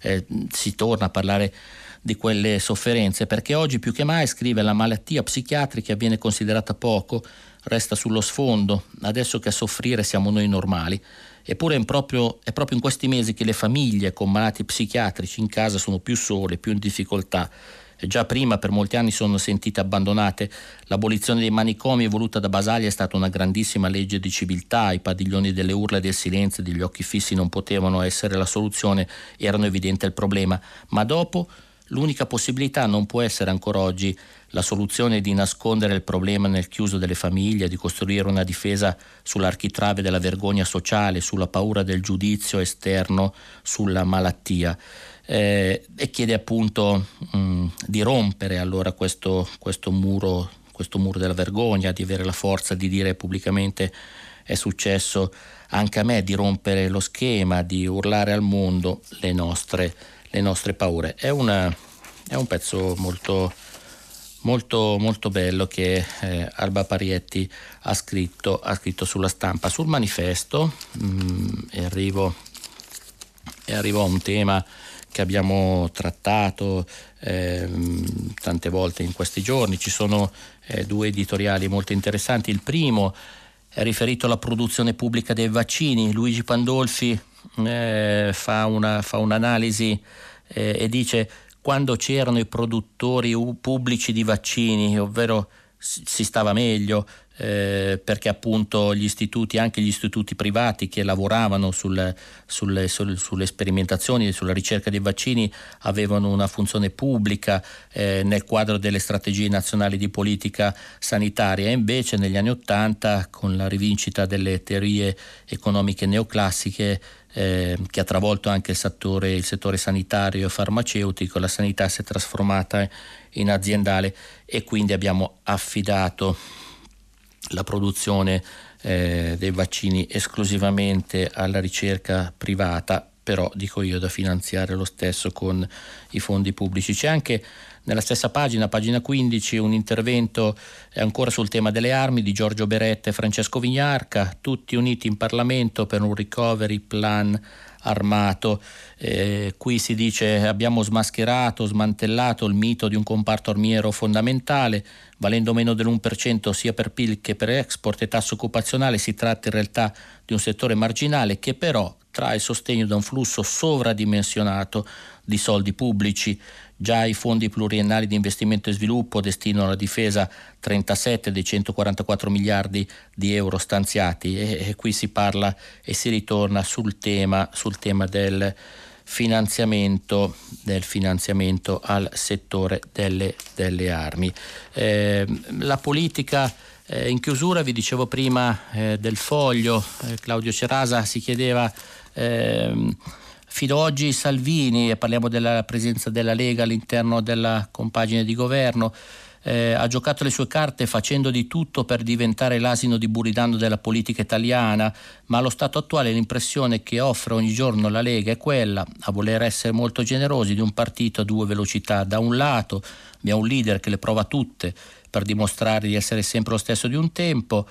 eh, si torna a parlare di quelle sofferenze, perché oggi più che mai, scrive, la malattia psichiatrica viene considerata poco, resta sullo sfondo, adesso che a soffrire siamo noi normali. Eppure è proprio, è proprio in questi mesi che le famiglie con malati psichiatrici in casa sono più sole, più in difficoltà. Già prima per molti anni sono sentite abbandonate. L'abolizione dei manicomi voluta da Basaglia è stata una grandissima legge di civiltà, i padiglioni delle urla e del silenzio e degli occhi fissi non potevano essere la soluzione, erano evidente il problema, ma dopo l'unica possibilità non può essere ancora oggi la soluzione di nascondere il problema nel chiuso delle famiglie, di costruire una difesa sull'architrave della vergogna sociale, sulla paura del giudizio esterno, sulla malattia. Eh, e chiede appunto mh, mm, di rompere allora questo, questo, muro, questo muro della vergogna, di avere la forza di dire pubblicamente è successo anche a me, di rompere lo schema, di urlare al mondo le nostre, le nostre paure. È, una, è, un pezzo molto, molto, molto bello che eh, Alba Parietti ha scritto, ha scritto, sulla stampa. Sul manifesto, mh, mm, e, arrivo, e arrivo a un tema che abbiamo trattato eh, tante volte in questi giorni. Ci sono eh, due editoriali molto interessanti. Il primo è riferito alla produzione pubblica dei vaccini. Luigi Pandolfi eh, fa, una, fa, un'analisi eh, e dice quando c'erano i produttori pubblici di vaccini, ovvero si stava meglio, eh, perché appunto gli istituti, anche gli istituti privati che lavoravano sul, sulle, sul, sulle, sperimentazioni, sulla ricerca dei vaccini, avevano una funzione pubblica eh, nel quadro delle strategie nazionali di politica sanitaria. E invece negli anni Ottanta, con la rivincita delle teorie economiche neoclassiche, eh, che ha travolto anche il settore, il settore sanitario e farmaceutico, la sanità si è trasformata in aziendale e quindi abbiamo affidato la produzione eh, dei vaccini esclusivamente alla ricerca privata, però dico io da finanziare lo stesso con i fondi pubblici. C'è anche nella stessa pagina, pagina 15, un intervento ancora sul tema delle armi di Giorgio Beretta e Francesco Vignarca, tutti uniti in Parlamento per un recovery plan armato. Eh, qui si dice abbiamo smascherato, smantellato il mito di un comparto armiero fondamentale, valendo meno dell'1% sia per PIL che per export e tasso occupazionale, si tratta in realtà di un settore marginale che però trae sostegno da un flusso sovradimensionato di soldi pubblici. Già i fondi pluriennali di investimento e sviluppo destinano alla difesa 37 dei 144 miliardi di euro stanziati e, e qui si parla e si ritorna sul tema, sul tema del finanziamento, del finanziamento al settore delle, delle armi. Eh, la politica eh, in chiusura vi dicevo prima eh, del foglio, eh, Claudio Cerasa si chiedeva ehm, fino ad oggi Salvini, e parliamo della presenza della Lega all'interno della compagine di governo, eh, ha giocato le sue carte facendo di tutto per diventare l'asino di Buridano della politica italiana, ma allo stato attuale l'impressione che offre ogni giorno la Lega è quella, a voler essere molto generosi, di un partito a due velocità. Da un lato abbiamo un leader che le prova tutte per dimostrare di essere sempre lo stesso di un tempo,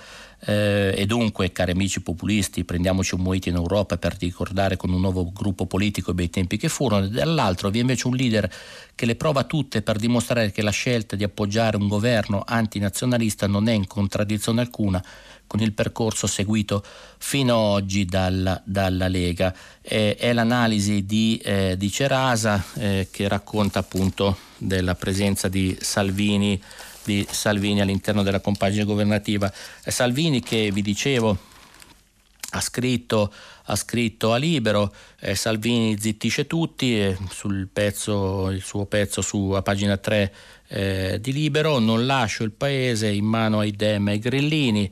eh, e dunque, cari amici populisti, prendiamoci un moito in Europa per ricordare con un nuovo gruppo politico i bei tempi che furono, dall'altro vi è invece un leader che le prova tutte per dimostrare che la scelta di appoggiare un governo antinazionalista non è in contraddizione alcuna con il percorso seguito fino ad oggi dalla, dalla Lega. Eh, è l'analisi di, eh, di Cerasa eh, che racconta appunto della presenza di Salvini di Salvini all'interno della compagine governativa. Salvini che vi dicevo ha scritto, ha scritto a Libero, eh, Salvini zittisce tutti, eh, sul pezzo, il suo pezzo su a pagina 3 eh, di Libero, non lascio il paese in mano ai Dem e ai Grillini,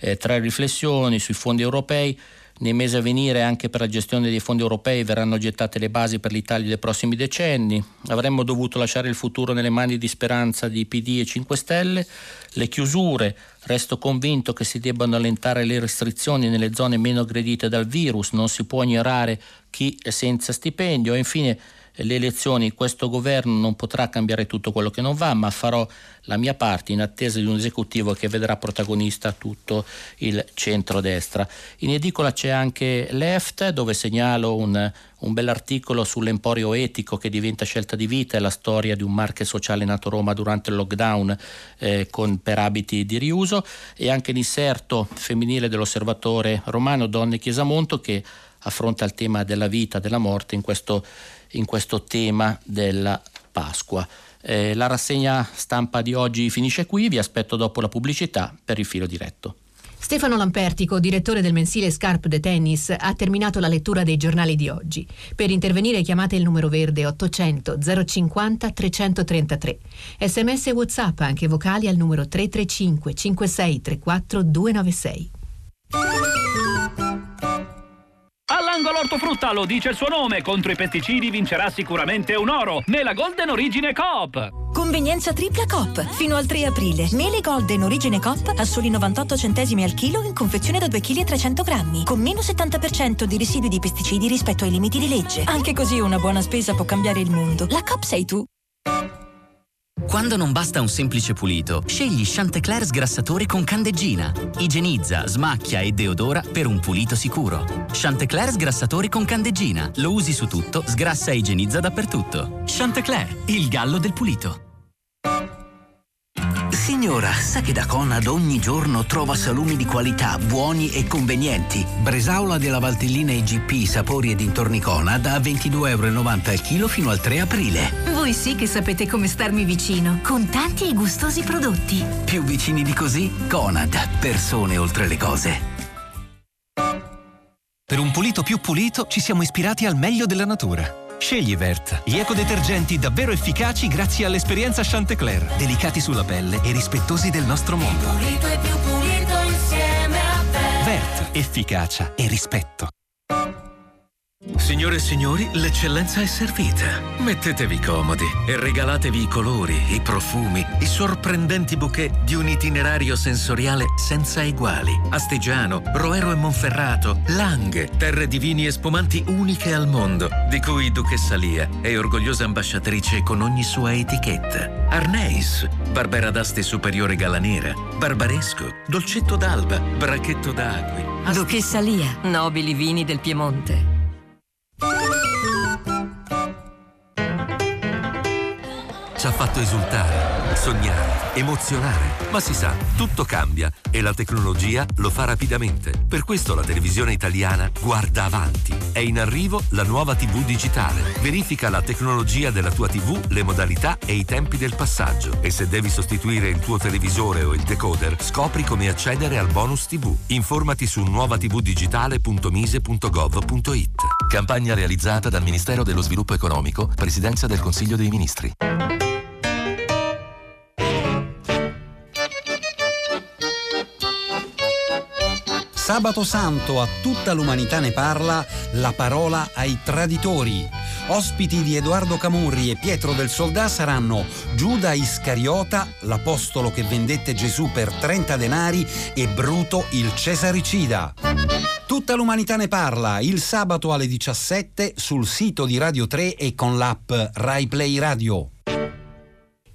eh, tre riflessioni sui fondi europei, nei mesi a venire anche per la gestione dei fondi europei verranno gettate le basi per l'Italia dei prossimi decenni. Avremmo dovuto lasciare il futuro nelle mani di speranza di PD e 5 Stelle. Le chiusure, resto convinto che si debbano allentare le restrizioni nelle zone meno aggredite dal virus, non si può ignorare chi è senza stipendio e infine le elezioni questo governo non potrà cambiare tutto quello che non va, ma farò la mia parte in attesa di un esecutivo che vedrà protagonista tutto il centrodestra. In edicola c'è anche Left dove segnalo un, un bell'articolo sull'emporio etico che diventa scelta di vita e la storia di un marche sociale nato a Roma durante il lockdown eh, con, per abiti di riuso e anche l'inserto femminile dell'osservatore romano Donne Chiesamonto che affronta il tema della vita, della morte in questo, in questo tema della Pasqua. Eh, la rassegna stampa di oggi finisce qui, vi aspetto dopo la pubblicità per il filo diretto. Stefano Lampertico, direttore del mensile Scarp de Tennis, ha terminato la lettura dei giornali di oggi. Per intervenire chiamate il numero verde 800 050 333. Sms e WhatsApp anche vocali al numero 335 5634 296. All'angolo ortofrutta lo dice il suo nome, contro i pesticidi vincerà sicuramente un oro. Mela Golden Origine Coop. Convenienza tripla Coop. Fino al 3 aprile. Mele Golden Origine Coop a soli 98 centesimi al chilo in confezione da 2 kg 300 grammi. Con meno 70% di residui di pesticidi rispetto ai limiti di legge. Anche così una buona spesa può cambiare il mondo. La Coop sei tu. Quando non basta un semplice pulito, scegli Chantecler sgrassatori con candeggina. Igienizza, smacchia e deodora per un pulito sicuro. Chantecler sgrassatori con candeggina. Lo usi su tutto, sgrassa e igienizza dappertutto. Chantecler, il gallo del pulito. Signora, sa che da Conad ogni giorno trova salumi di qualità, buoni e convenienti. Bresaola della Valtellina IGP, sapori e dintorni Conad a 22,90 euro al chilo fino al 3 aprile. Voi sì che sapete come starmi vicino, con tanti e gustosi prodotti. Più vicini di così? Conad, persone oltre le cose. Per un pulito più pulito ci siamo ispirati al meglio della natura. Scegli Vert, gli ecodetergenti davvero efficaci grazie all'esperienza Chantecler, delicati sulla pelle e rispettosi del nostro mondo. Pulito e più pulito insieme a Vert. Vert, efficacia e rispetto. Signore e signori, l'eccellenza è servita. Mettetevi comodi e regalatevi i colori, i profumi, i sorprendenti bouquet di un itinerario sensoriale senza eguali. Astigiano, Roero e Monferrato, Langhe, terre di vini e spumanti uniche al mondo, di cui Duchessa Lia è orgogliosa ambasciatrice con ogni sua etichetta. Arneis, Barbera d'Asti Superiore Galanera, Barbaresco, Dolcetto d'Alba, Bracchetto d'Acqui. Asti... Duchessa Lia, nobili vini del Piemonte. Ci ha fatto esultare, sognare, emozionare. Ma si sa, tutto cambia e la tecnologia lo fa rapidamente. Per questo la televisione italiana guarda avanti. È in arrivo la nuova TV digitale. Verifica la tecnologia della tua TV, le modalità e i tempi del passaggio. E se devi sostituire il tuo televisore o il decoder, scopri come accedere al bonus TV. Informati su nuovatvdigitale.mise.gov.it. Campagna realizzata dal Ministero dello Sviluppo Economico, Presidenza del Consiglio dei Ministri. Sabato Santo a tutta l'umanità ne parla la parola ai traditori. Ospiti di Edoardo Camurri e Pietro del Soldà saranno Giuda Iscariota, l'apostolo che vendette Gesù per 30 denari, e Bruto il Cesaricida. Tutta l'umanità ne parla il sabato alle 17 sul sito di Radio 3 e con l'app Rai Play Radio.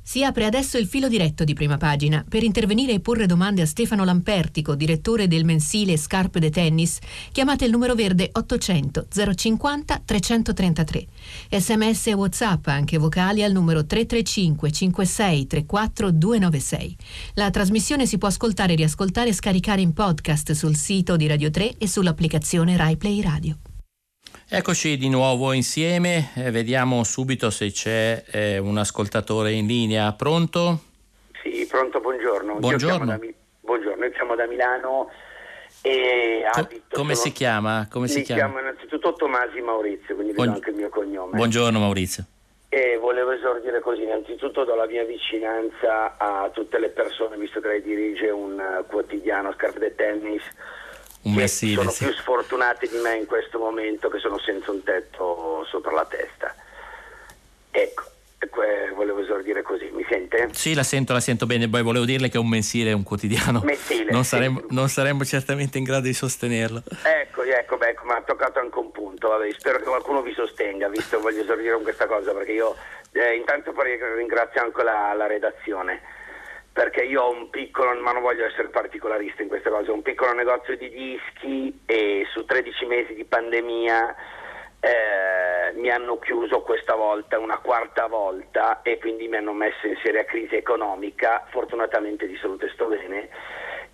Si apre adesso il filo diretto di prima pagina. Per intervenire e porre domande a Stefano Lampertico, direttore del mensile Scarpe de Tennis, chiamate il numero verde 800 050 333. Sms e WhatsApp, anche vocali, al numero 335 56 34 296. La trasmissione si può ascoltare, riascoltare e scaricare in podcast sul sito di Radio 3 e sull'applicazione Rai Play Radio. Eccoci di nuovo insieme, eh, vediamo subito se c'è eh, un ascoltatore in linea. Pronto? Sì, pronto, buongiorno. Buongiorno. Da, buongiorno, io siamo da Milano e Co- come sono, si chiama? Come mi si chiama? chiamo innanzitutto Tomasi Maurizio, quindi Buon... anche il mio cognome. Buongiorno Maurizio. E volevo esordire così, innanzitutto do la mia vicinanza a tutte le persone, visto che lei dirige un uh, quotidiano Scarpe de Tennis un messile, sono sì. più sfortunati di me in questo momento che sono senza un tetto sopra la testa. Ecco, volevo esordire così, mi sente? Sì, la sento, la sento bene, poi volevo dirle che è un mensile, è un quotidiano. Mensile, non, sì. saremmo, non saremmo certamente in grado di sostenerlo. Ecco, ecco, beh, ecco, mi ha toccato anche un punto, vabbè, spero che qualcuno vi sostenga, visto che voglio esordire con questa cosa, perché io eh, intanto poi ringrazio anche la, la redazione, perché io ho un piccolo, ma non voglio essere particolarista in queste cose, ho un piccolo negozio di dischi e su 13 mesi di pandemia eh, mi hanno chiuso questa volta una quarta volta e quindi mi hanno messo in seria crisi economica, fortunatamente di salute sto bene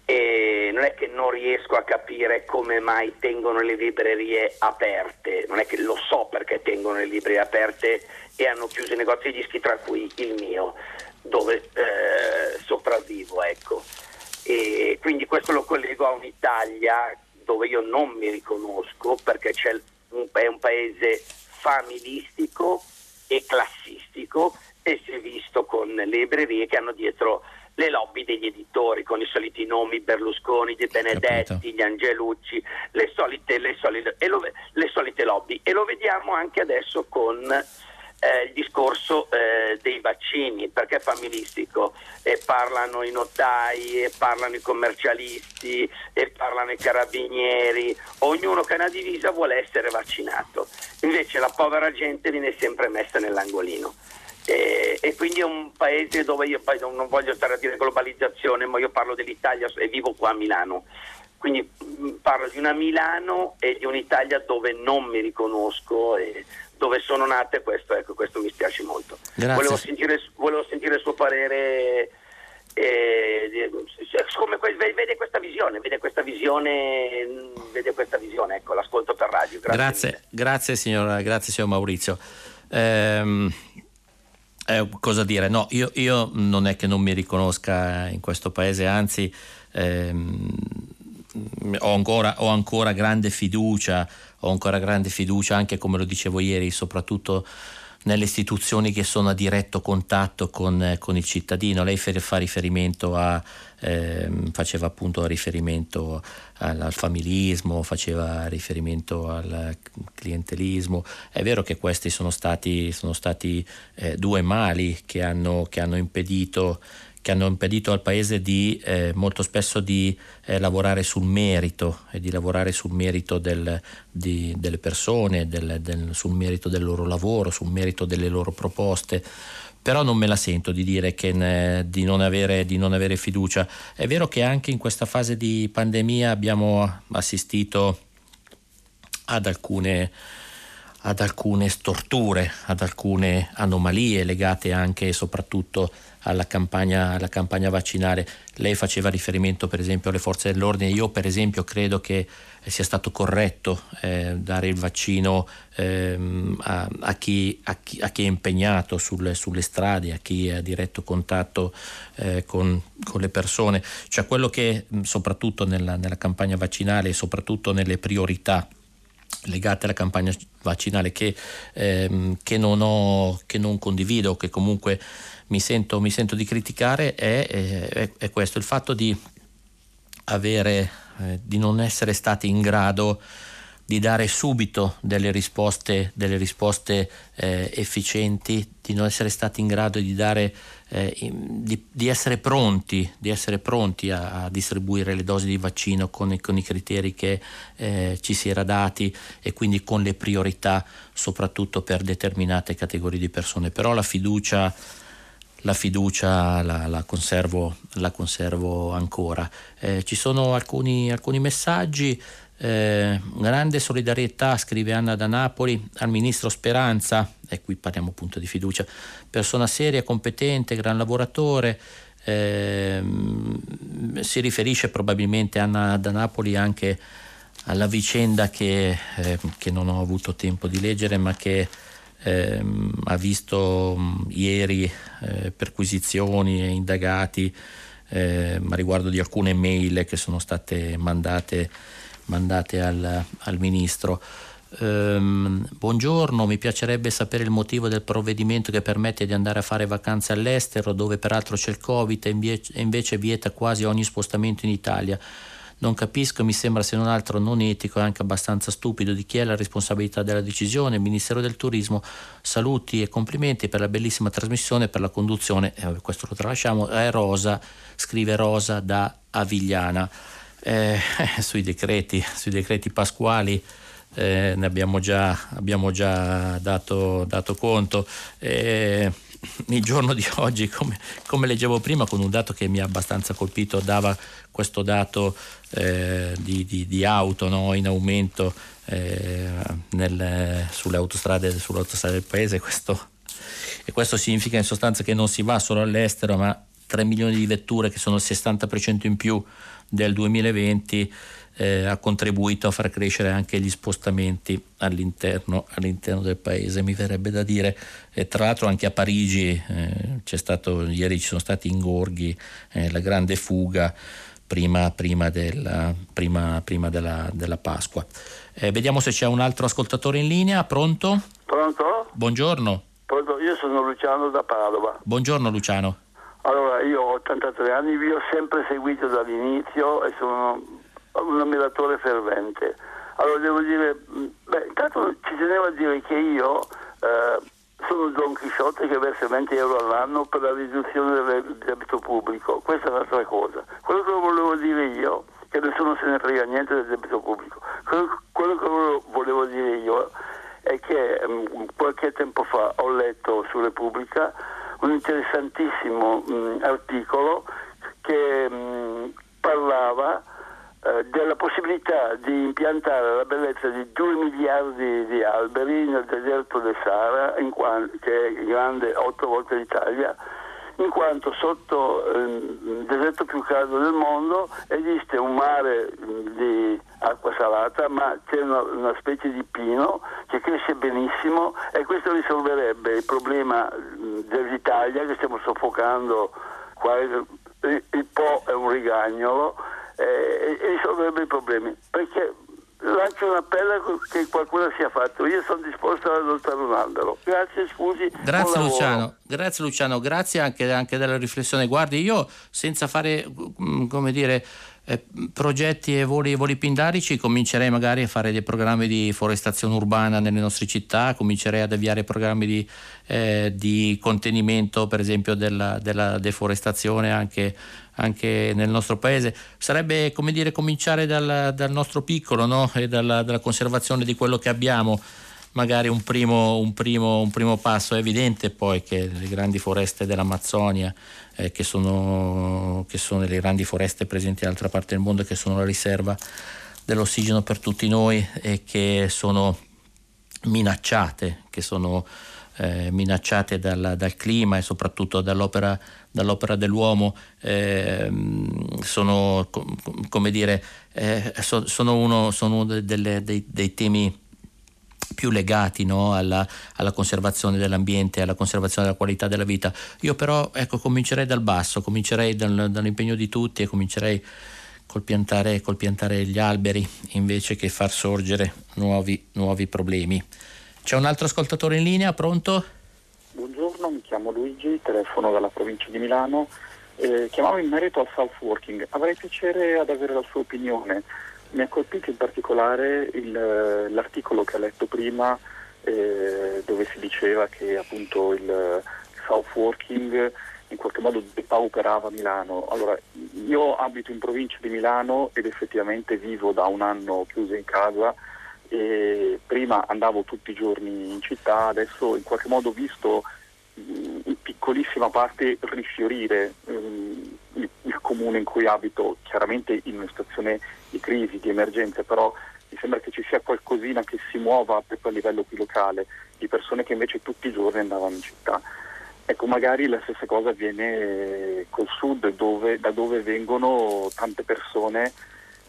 e non è che non riesco a capire come mai tengono le librerie aperte, non è che lo so perché tengono le librerie aperte e hanno chiuso i negozi di dischi tra cui il mio, dove eh, sopravvivo, ecco. E quindi questo lo collego a un'Italia dove io non mi riconosco perché c'è un, è un paese familistico e classistico e si è visto con le librerie che hanno dietro le lobby degli editori con i soliti nomi Berlusconi, De Benedetti, Capito. gli Angelucci, le solite, le solite, e lo- le solite lobby e lo vediamo anche adesso con eh, il discorso eh, dei vaccini, perché è familistico e parlano i notai, e parlano i commercialisti, e parlano i carabinieri, ognuno che ha una divisa vuole essere vaccinato, invece la povera gente viene sempre messa nell'angolino. E, e quindi è un paese dove io poi non voglio stare a dire globalizzazione, ma io parlo dell'Italia e vivo qua a Milano. Quindi mh, parlo di una Milano e di un'Italia dove non mi riconosco e dove sono nata e questo, ecco, questo mi spiace molto. Grazie. Volevo sentire, volevo sentire il suo parere. eh, come vede questa visione, vede questa visione, vede questa visione, ecco, l'ascolto per radio. Grazie. Grazie, grazie, signor, grazie signor Maurizio. Ehm, eh, cosa dire? No, io, io non è che non mi riconosca in questo paese, anzi ehm, ho, ancora, ho ancora grande fiducia, ho ancora grande fiducia anche come lo dicevo ieri, soprattutto nelle istituzioni che sono a diretto contatto con, eh, con il cittadino. Lei fa riferimento a, ehm, faceva appunto riferimento al, al familismo, faceva riferimento al clientelismo. È vero che questi sono stati, sono stati eh, due mali che hanno, che hanno impedito che hanno impedito al paese di eh, molto spesso di eh, lavorare sul merito e di lavorare sul merito del- di- delle persone, del- del- sul merito del loro lavoro, sul merito delle loro proposte. Però non me la sento di dire che ne- di, non avere, di non avere fiducia. È vero che anche in questa fase di pandemia abbiamo assistito ad alcune, ad alcune storture, ad alcune anomalie legate anche e soprattutto alla campagna, alla campagna vaccinale. Lei faceva riferimento per esempio alle forze dell'ordine, io per esempio credo che eh, sia stato corretto eh, dare il vaccino ehm, a, a chi, a chi- a chi è impegnato sulle, sulle strade, a chi è a diretto contatto eh, con, con le persone, cioè quello che soprattutto nella, nella campagna vaccinale e soprattutto nelle priorità legate alla campagna vaccinale che, ehm, che non, ho, che non condivido, che comunque mi sento, mi sento di criticare, è, è- è questo, il fatto di avere, eh, di non essere stati in grado di dare subito delle risposte, delle risposte eh, efficienti, di non essere stati in grado di dare eh, di, di essere pronti, di essere pronti a, a distribuire le dosi di vaccino con, i- con i criteri che eh, ci si era dati e quindi con le priorità soprattutto per determinate categorie di persone. Però la fiducia, la, fiducia la, la conservo, la conservo ancora. Eh, ci sono alcuni, alcuni messaggi. Eh, grande solidarietà, scrive Anna da Napoli, al ministro Speranza, e qui parliamo appunto di fiducia, persona seria, competente, gran lavoratore. ehm, si riferisce probabilmente Anna da Napoli anche alla vicenda che, eh, che non ho avuto tempo di leggere, ma che ehm, ha visto mh, ieri eh, perquisizioni e indagati eh, a riguardo di alcune mail che sono state mandate, mandate al, al ministro. Ehm, buongiorno, mi piacerebbe sapere il motivo del provvedimento che permette di andare a fare vacanze all'estero, dove peraltro c'è il Covid e invece vieta quasi ogni spostamento in Italia. Non capisco, mi sembra se non altro non etico e anche abbastanza stupido di chi è la responsabilità della decisione. Ministero del Turismo, saluti e complimenti per la bellissima trasmissione, per la conduzione, eh, questo lo tralasciamo, è Rosa, scrive Rosa da Avigliana. Eh, sui, decreti, sui decreti pasquali eh, ne abbiamo già, abbiamo già dato, dato conto. Eh, il giorno di oggi, come, come, leggevo prima, con un dato che mi ha abbastanza colpito, dava questo dato eh, di, di, di, auto no, in aumento eh, nel, sulle, autostrade, sulle, del paese. Questo, e questo significa in sostanza che non si va solo all'estero, ma 3 milioni di vetture, che sono il 60% in più del 2020, eh, ha contribuito a far crescere anche gli spostamenti all'interno, all'interno del paese, mi verrebbe da dire. E tra l'altro anche a Parigi eh, c'è stato, ieri ci sono stati ingorghi, eh, la grande fuga prima, prima, della, prima, prima della, della, Pasqua. Eh, vediamo se c'è un altro ascoltatore in linea, pronto? Pronto? Buongiorno. Pronto? Io sono Luciano da Padova. Buongiorno Luciano. Allora, io ho 83 anni, vi ho sempre seguito dall'inizio e sono un ammiratore fervente. Allora devo dire, beh, intanto ci tenevo a dire che io eh, sono Don Chisciotte che versa 20 euro all'anno per la riduzione del debito pubblico, questa è un'altra cosa. Quello che volevo dire io, che nessuno se ne frega niente del debito pubblico, quello, che volevo dire io è che um, qualche tempo fa ho letto su Repubblica un interessantissimo um, articolo che um, parlava eh, della possibilità di impiantare la bellezza di 2 miliardi di alberi nel deserto del Sahara, quanto, che è grande 8 volte l'Italia, in quanto sotto eh, il deserto più caldo del mondo esiste un mare di acqua salata, ma c'è una, una, specie di pino che cresce benissimo e questo risolverebbe il problema dell'Italia che stiamo soffocando. Qua, il, Po è un rigagnolo eh, e risolverebbe i problemi. Perché lancio un appello che qualcuno sia fatto. Io sono disposto ad adottare un albero. Grazie, scusi. Grazie Luciano. Grazie Luciano, grazie anche, anche, della riflessione. Guardi, io senza fare, mm, come dire, eh, progetti e voli, voli, pindarici comincerei magari a fare dei programmi di forestazione urbana nelle nostre città, comincerei ad avviare programmi di, eh, di contenimento per esempio della, della deforestazione anche anche nel nostro paese. Sarebbe come dire cominciare dal, dal nostro piccolo no? e dalla, dalla, conservazione di quello che abbiamo. Magari un primo, un, primo, un primo, passo è evidente poi che le grandi foreste dell'Amazzonia, eh, che, sono, che sono le grandi foreste presenti in altra parte del mondo, che sono la riserva dell'ossigeno per tutti noi e che sono minacciate, che sono eh, minacciate dal, dal, clima e soprattutto dall'opera, dall'opera dell'uomo eh, sono, come dire, eh, so, sono uno, sono delle, dei, dei, temi più legati no, alla, alla, conservazione dell'ambiente, alla conservazione della qualità della vita. Io però ecco, comincerei dal basso, comincerei dal, dall'impegno di tutti e comincerei col piantare, col piantare, gli alberi invece che far sorgere nuovi, nuovi problemi. C'è un altro ascoltatore in linea, pronto? Buongiorno, mi chiamo Luigi, telefono dalla provincia di Milano. Eh, chiamavo in merito al South Working. Avrei piacere ad avere la sua opinione. Mi ha colpito in particolare il, l'articolo che ha letto prima eh, dove si diceva che appunto il South Working in qualche modo depauperava Milano. Allora, io abito in provincia di Milano ed effettivamente vivo da un anno chiuso in casa e prima andavo tutti i giorni in città, adesso in qualche modo ho visto in piccolissima parte rifiorire um, il, comune in cui abito, chiaramente in una situazione di crisi, di emergenza, però mi sembra che ci sia qualcosina che si muova proprio a livello qui locale, di persone che invece tutti i giorni andavano in città. Ecco, magari la stessa cosa avviene col sud, dove, da dove vengono tante persone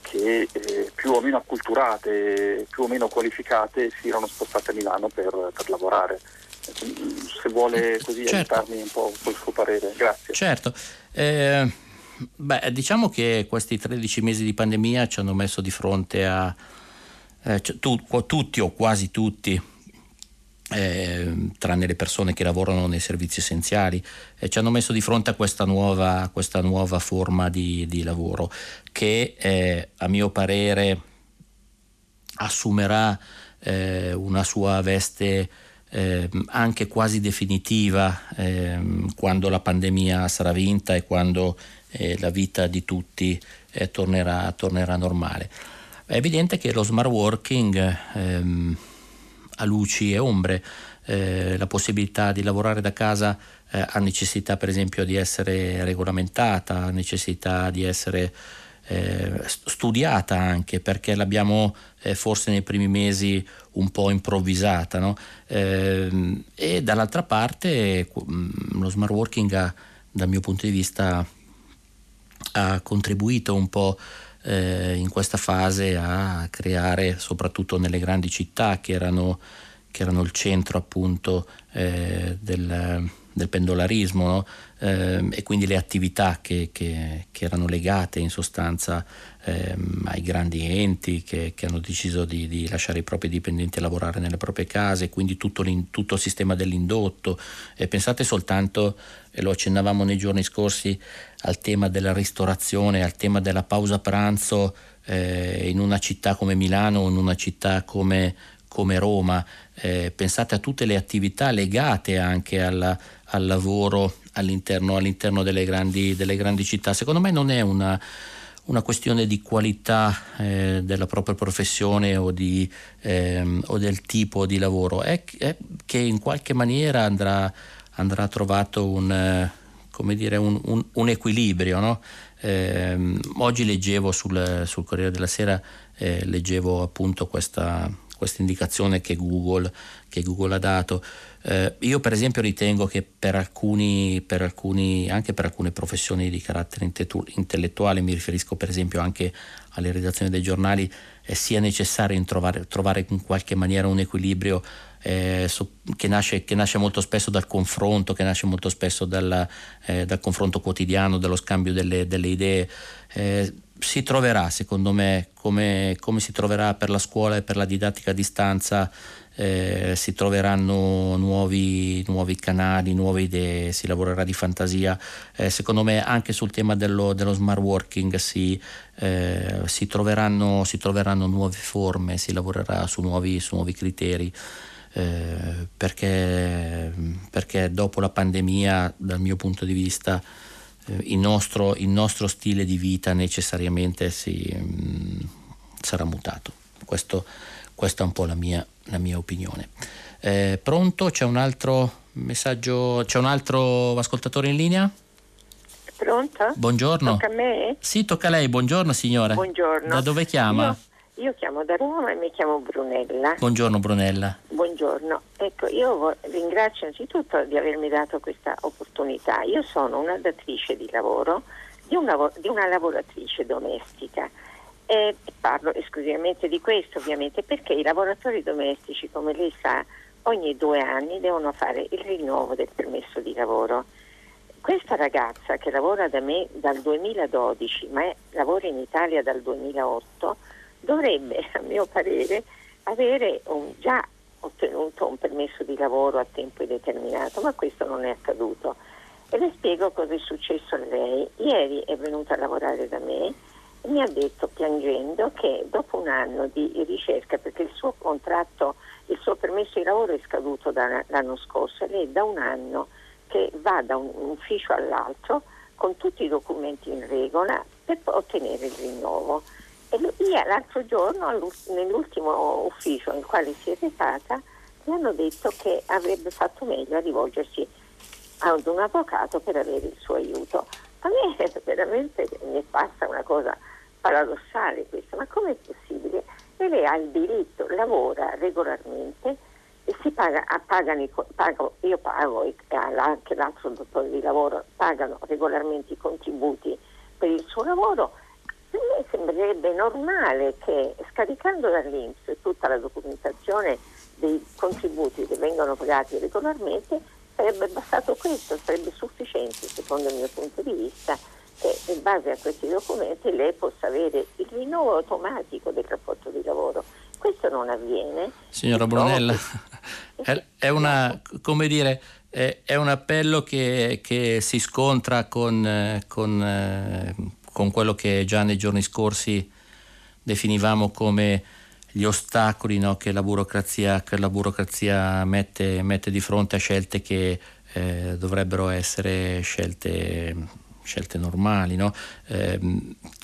che eh, più o meno acculturate, più o meno qualificate si erano spostate a Milano per, per lavorare. Se vuole così certo. aiutarmi un po' col suo parere, grazie. Certo. Eh, beh, diciamo che questi 13 mesi di pandemia ci hanno messo di fronte a eh, tu, tutti o quasi tutti eh, tranne le persone che lavorano nei servizi essenziali, eh, ci hanno messo di fronte a questa nuova, questa nuova forma di, di, lavoro che eh, a mio parere assumerà eh, una sua veste eh, anche quasi definitiva ehm, quando la pandemia sarà vinta e quando eh, la vita di tutti tornerà, tornerà normale. È evidente che lo smart working ehm, ha luci e ombre, eh, la possibilità di lavorare da casa eh, ha necessità per esempio di essere regolamentata, ha necessità di essere eh, studiata anche perché l'abbiamo eh, forse nei primi mesi un po' improvvisata no? eh, e dall'altra parte mm, lo smart working ha, dal mio punto di vista ha contribuito un po' eh, in questa fase a creare, soprattutto nelle grandi città che erano, che erano il centro appunto eh, del, del, pendolarismo no? eh, e quindi le attività che, che, che erano legate in sostanza ehm, ai grandi enti che, che hanno deciso di, di, lasciare i propri dipendenti a lavorare nelle proprie case, quindi tutto, tutto il sistema dell'indotto. E pensate soltanto, e lo accennavamo nei giorni scorsi, al tema della ristorazione, al tema della pausa pranzo eh, in una città come Milano o in una città come, come Roma. Eh, pensate a tutte le attività legate anche alla, al lavoro all'interno, all'interno delle, grandi, delle, grandi, città. Secondo me non è una, una questione di qualità eh, della propria professione o, di, ehm, o, del tipo di lavoro, è, è, che in qualche maniera andrà, andrà trovato un, dire, un, un, un equilibrio. No? Eh, oggi leggevo sul, sul, Corriere della Sera, eh, leggevo appunto questa, questa indicazione che Google, che Google ha dato. Eh, io per esempio ritengo che per alcuni, per alcuni, anche per alcune professioni di carattere intellettuale, mi riferisco per esempio anche alle redazioni dei giornali, eh, sia necessario trovare, trovare, in qualche maniera un equilibrio eh, che, nasce, che, nasce, molto spesso dal confronto, che nasce molto spesso dal, eh, dal confronto quotidiano, dallo scambio delle, delle idee eh, si troverà, secondo me, come, come, si troverà per la scuola e per la didattica a distanza, eh, si troveranno nuovi, nuovi, canali, nuove idee, si lavorerà di fantasia. Eh, secondo me anche sul tema dello, dello smart working si, eh, si, troveranno, si, troveranno, nuove forme, si lavorerà su nuovi, su nuovi criteri. Eh, perché, perché dopo la pandemia, dal mio punto di vista, il nostro, il, nostro, stile di vita necessariamente si, mh, mm, sarà mutato. Questo, questa è un po' la mia, la mia opinione. Eh, pronto? C'è un altro messaggio? C'è un altro ascoltatore in linea? Pronto? Buongiorno. Tocca a me? Sì, tocca a lei. Buongiorno signora. Buongiorno. Da dove chiama? Io, io chiamo da Roma e mi chiamo Brunella. Buongiorno Brunella. Buongiorno. Ecco, io ringrazio innanzitutto di avermi dato questa opportunità. Io sono una datrice di lavoro, di una, di una lavoratrice domestica e parlo esclusivamente di questo ovviamente perché i lavoratori domestici, come lei sa, ogni due anni devono fare il rinnovo del permesso di lavoro. Questa ragazza che lavora da me dal 2012 ma è, lavora in Italia dal 2008 dovrebbe, a mio parere, avere un, già ottenuto un permesso di lavoro a tempo indeterminato, ma questo non è accaduto. E le spiego cosa è successo a lei. Ieri è venuta a lavorare da me mi ha detto piangendo che dopo un anno di ricerca, perché il suo contratto, il suo permesso di lavoro è scaduto da, l'anno scorso e lei da un anno che va da un ufficio all'altro con tutti i documenti in regola per ottenere il rinnovo. E io l'altro giorno, nell'ultimo ufficio nel quale si è recata, mi hanno detto che avrebbe fatto meglio a rivolgersi ad un avvocato per avere il suo aiuto. A me veramente mi è passa una cosa paradossale questo, ma com'è possibile? E lei ha il diritto, lavora regolarmente si paga, pagano, pago, io pago e anche l'altro dottore di lavoro pagano regolarmente i contributi per il suo lavoro. A me sembrerebbe normale che scaricando dall'Inps tutta la documentazione dei contributi che vengono pagati regolarmente sarebbe bastato questo, sarebbe sufficiente secondo il mio punto di vista che in base a questi documenti lei possa avere il rinnovo automatico del rapporto di lavoro. Questo non avviene. Signora Brunella, è, è una, come dire, è, è un appello che, che, si scontra con, eh, con, eh, con quello che già nei giorni scorsi definivamo come gli ostacoli no, che la burocrazia, che la burocrazia mette, mette, di fronte a scelte che eh, dovrebbero essere scelte, scelte normali. No? Eh,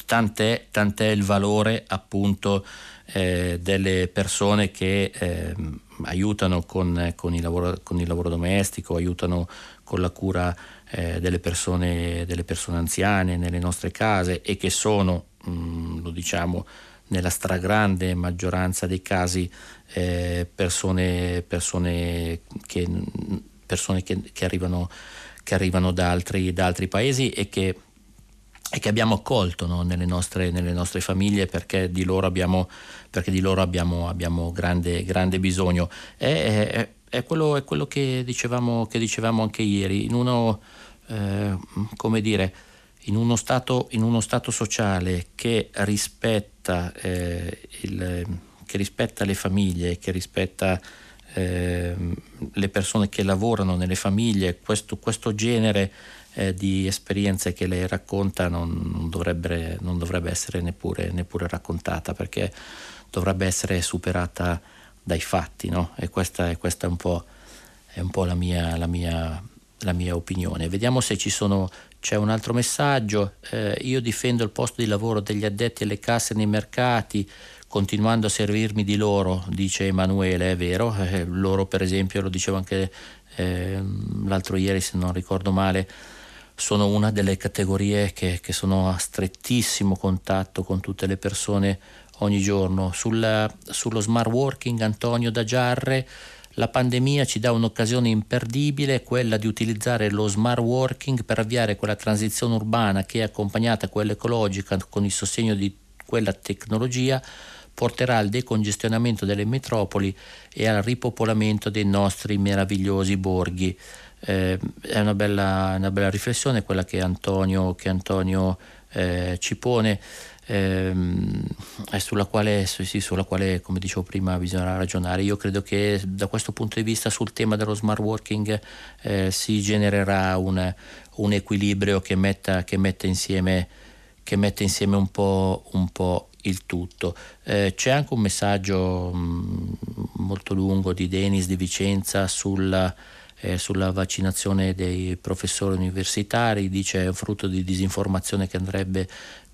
tant'è, tant'è, il valore appunto eh, delle persone che ehm, aiutano con, con, il lavoro, con, il lavoro, domestico, aiutano con la cura eh, delle persone, delle, persone, anziane nelle nostre case e che sono, mh, mm, lo diciamo, nella stragrande maggioranza dei casi eh, persone, persone, che, persone che, che, arrivano, che arrivano da altri, da altri, paesi e che, e che abbiamo accolto no? nelle, nostre, nelle, nostre, famiglie perché di loro abbiamo, di loro abbiamo, abbiamo grande, grande, bisogno. È, è, è, quello, è quello che, dicevamo, che dicevamo anche ieri, in uno, eh, come dire, in uno stato, in uno stato sociale che rispetta, eh, il, che rispetta, le famiglie, che rispetta eh, le persone che lavorano nelle famiglie, questo, questo genere eh, di esperienze che lei racconta non, non, dovrebbe, non dovrebbe, essere neppure, neppure, raccontata perché dovrebbe essere superata dai fatti no? e questa, questa è un po', è un po la, mia, la, mia, la mia opinione. Vediamo se sono c'è un altro messaggio, eh, io difendo il posto di lavoro degli addetti alle casse nei mercati, continuando a servirmi di loro, dice Emanuele, è vero, eh, loro per esempio, lo dicevo anche eh, l'altro ieri se non ricordo male, sono una delle categorie che, che, sono a strettissimo contatto con tutte le persone ogni giorno. Sul, sullo smart working Antonio da Giarre la pandemia ci dà un'occasione imperdibile, quella di utilizzare lo smart working per avviare quella transizione urbana che, accompagnata a quella ecologica con il sostegno di quella tecnologia, porterà al decongestionamento delle metropoli e al ripopolamento dei nostri meravigliosi borghi. Eh, è una bella, una bella, riflessione quella che Antonio, che Antonio eh, ci pone ehm, sulla quale, sì, sulla quale, come dicevo prima, bisognerà ragionare. Io credo che da questo punto di vista sul tema dello smart working eh, si genererà un, un equilibrio che metta, che metta, insieme, che metta insieme un po', un po' il tutto. Eh, c'è anche un messaggio mh, mm, molto lungo di Denis di Vicenza sulla, eh, sulla vaccinazione dei professori universitari, dice è un frutto di disinformazione che andrebbe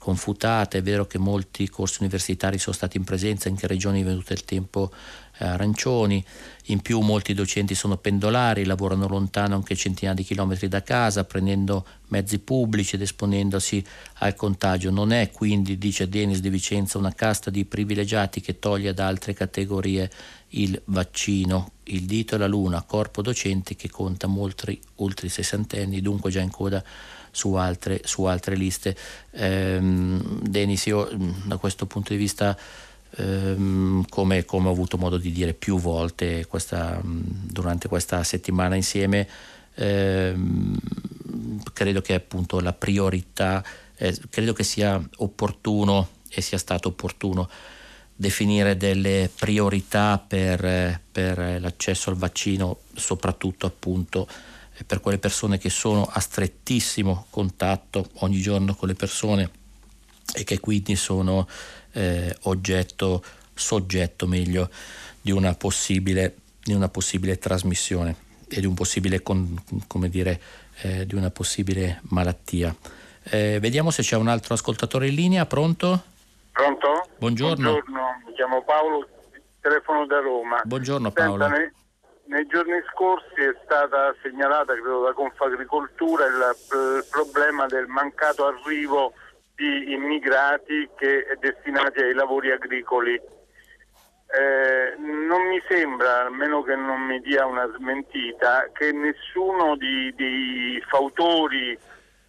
confutata, è vero che molti corsi universitari sono stati in presenza, in che regioni è venuto il tempo eh, arancioni, in più molti docenti sono pendolari, lavorano lontano anche centinaia di chilometri da casa, prendendo mezzi pubblici ed esponendosi al contagio. Non è quindi, dice Denis di Vicenza, una casta di privilegiati che toglie ad altre categorie il vaccino. Il dito e la luna, corpo docente che conta molti oltre i sessantenni, dunque già in coda su altre, su altre liste. Ehm, Denis, io da questo punto di vista, ehm, come, come, ho avuto modo di dire più volte questa, durante questa settimana insieme, ehm, credo che appunto la priorità, eh, credo che sia opportuno e sia stato opportuno definire delle priorità per, per l'accesso al vaccino, soprattutto appunto per quelle persone che sono a strettissimo contatto ogni giorno con le persone e che quindi sono eh, oggetto, soggetto meglio, di una possibile, di una possibile trasmissione e di un possibile, dire, eh, di una possibile malattia. Eh, vediamo se c'è un altro ascoltatore in linea, pronto? Pronto? Buongiorno. Buongiorno, mi chiamo Paolo, telefono da Roma. Buongiorno Paolo. Senta, nei giorni scorsi è stata segnalata, credo, da Confagricoltura il, il problema del mancato arrivo di immigrati destinati ai lavori agricoli. Eh, non mi sembra, almeno che non mi dia una smentita, che nessuno dei fautori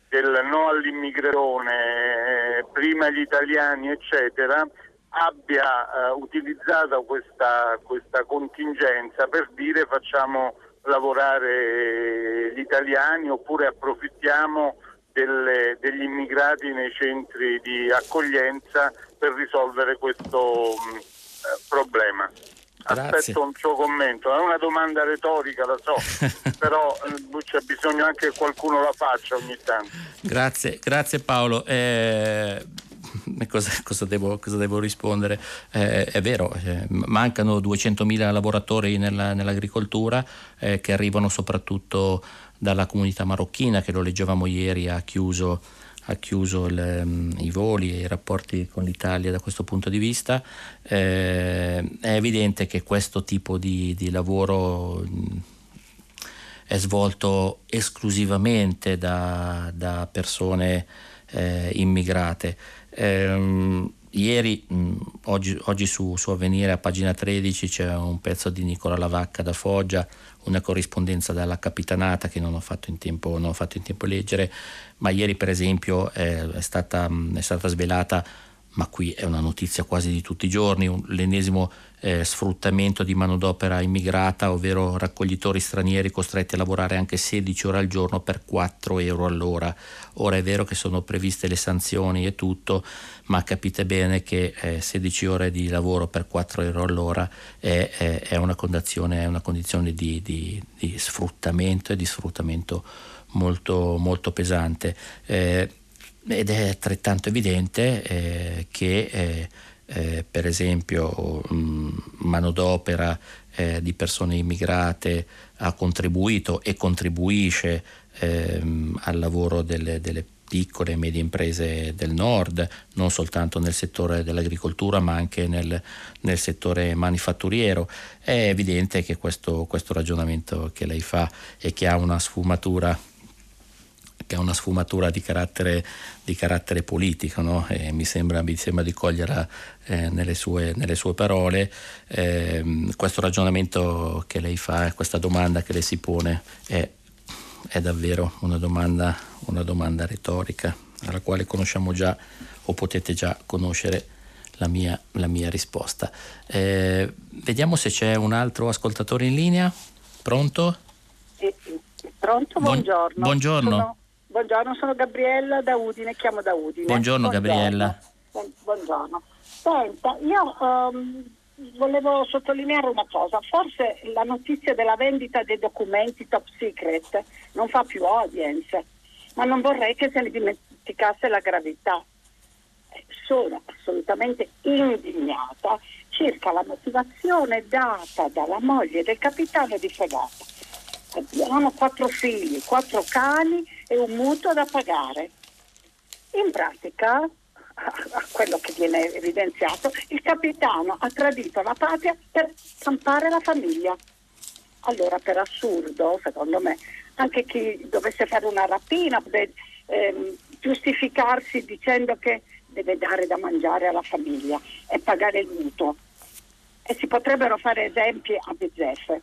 del no all'immigrazione, eh, prima gli italiani, eccetera, abbia eh, utilizzato questa, questa, contingenza per dire facciamo lavorare gli italiani oppure approfittiamo delle, degli immigrati nei centri di accoglienza per risolvere questo mh, eh, problema. Grazie. Aspetto un suo commento, è una domanda retorica, la so, però eh, c'è bisogno anche che qualcuno la faccia ogni tanto. Grazie, grazie Paolo. Eh, cosa, cosa, devo, cosa, devo, rispondere? Eh, è vero, eh, mancano 200.000 lavoratori nella, nell'agricoltura eh, che arrivano soprattutto dalla comunità marocchina che lo leggevamo ieri ha chiuso, ha chiuso il, um, i voli e i rapporti con l'Italia da questo punto di vista. Eh, è evidente che questo tipo di, di lavoro mh, è svolto esclusivamente da, da persone eh, immigrate. Eh, ieri, mh, oggi, oggi su, su, Avvenire a pagina 13 c'è un pezzo di Nicola Lavacca da Foggia, una corrispondenza dalla Capitanata che non ho fatto in tempo, ho fatto in tempo leggere, ma ieri per esempio è, è, stata, è stata svelata ma qui è una notizia quasi di tutti i giorni, un, l'ennesimo eh, sfruttamento di manodopera immigrata, ovvero raccoglitori stranieri costretti a lavorare anche 16 ore al giorno per 4 euro all'ora. Ora è vero che sono previste le sanzioni e tutto, ma capite bene che eh, 16 ore di lavoro per 4 euro all'ora è, è, è una condizione, è una condizione di, di, di, sfruttamento e di sfruttamento molto, molto pesante. Eh, ed è altrettanto evidente eh, che eh, per esempio mh, manodopera eh, di persone immigrate ha contribuito e contribuisce ehm, al lavoro delle, delle piccole e medie imprese del nord, non soltanto nel settore dell'agricoltura ma anche nel, nel settore manifatturiero. È evidente che questo, questo, ragionamento che lei fa e che ha una sfumatura ha una sfumatura di carattere, di carattere politico, no? mi, sembra, mi, sembra, di coglierla eh, nelle, sue, nelle, sue, parole. Eh, questo ragionamento che lei fa, questa domanda che lei si pone è, è davvero una domanda, una domanda retorica alla quale conosciamo già o potete già conoscere la mia, la mia risposta. Eh, vediamo se c'è un altro ascoltatore in linea. Pronto? Eh, pronto, buongiorno. Buongiorno. Sono, Buongiorno, sono Gabriella da Udine, chiamo da Udine. Buongiorno, buongiorno. Gabriella. Buongiorno. Senta, io um, volevo sottolineare una cosa, forse la notizia della vendita dei documenti top secret non fa più audience, ma non vorrei che se ne dimenticasse la gravità. Sono assolutamente indignata circa la motivazione data dalla moglie del capitano di fregata abbiamo quattro figli, quattro cani e un mutuo da pagare. In pratica, a quello che viene evidenziato, il capitano ha tradito la patria per campare la famiglia. Allora, per assurdo, secondo me, anche chi dovesse fare una rapina deve ehm, giustificarsi dicendo che deve dare da mangiare alla famiglia e pagare il mutuo. E si potrebbero fare esempi a bizzeffe.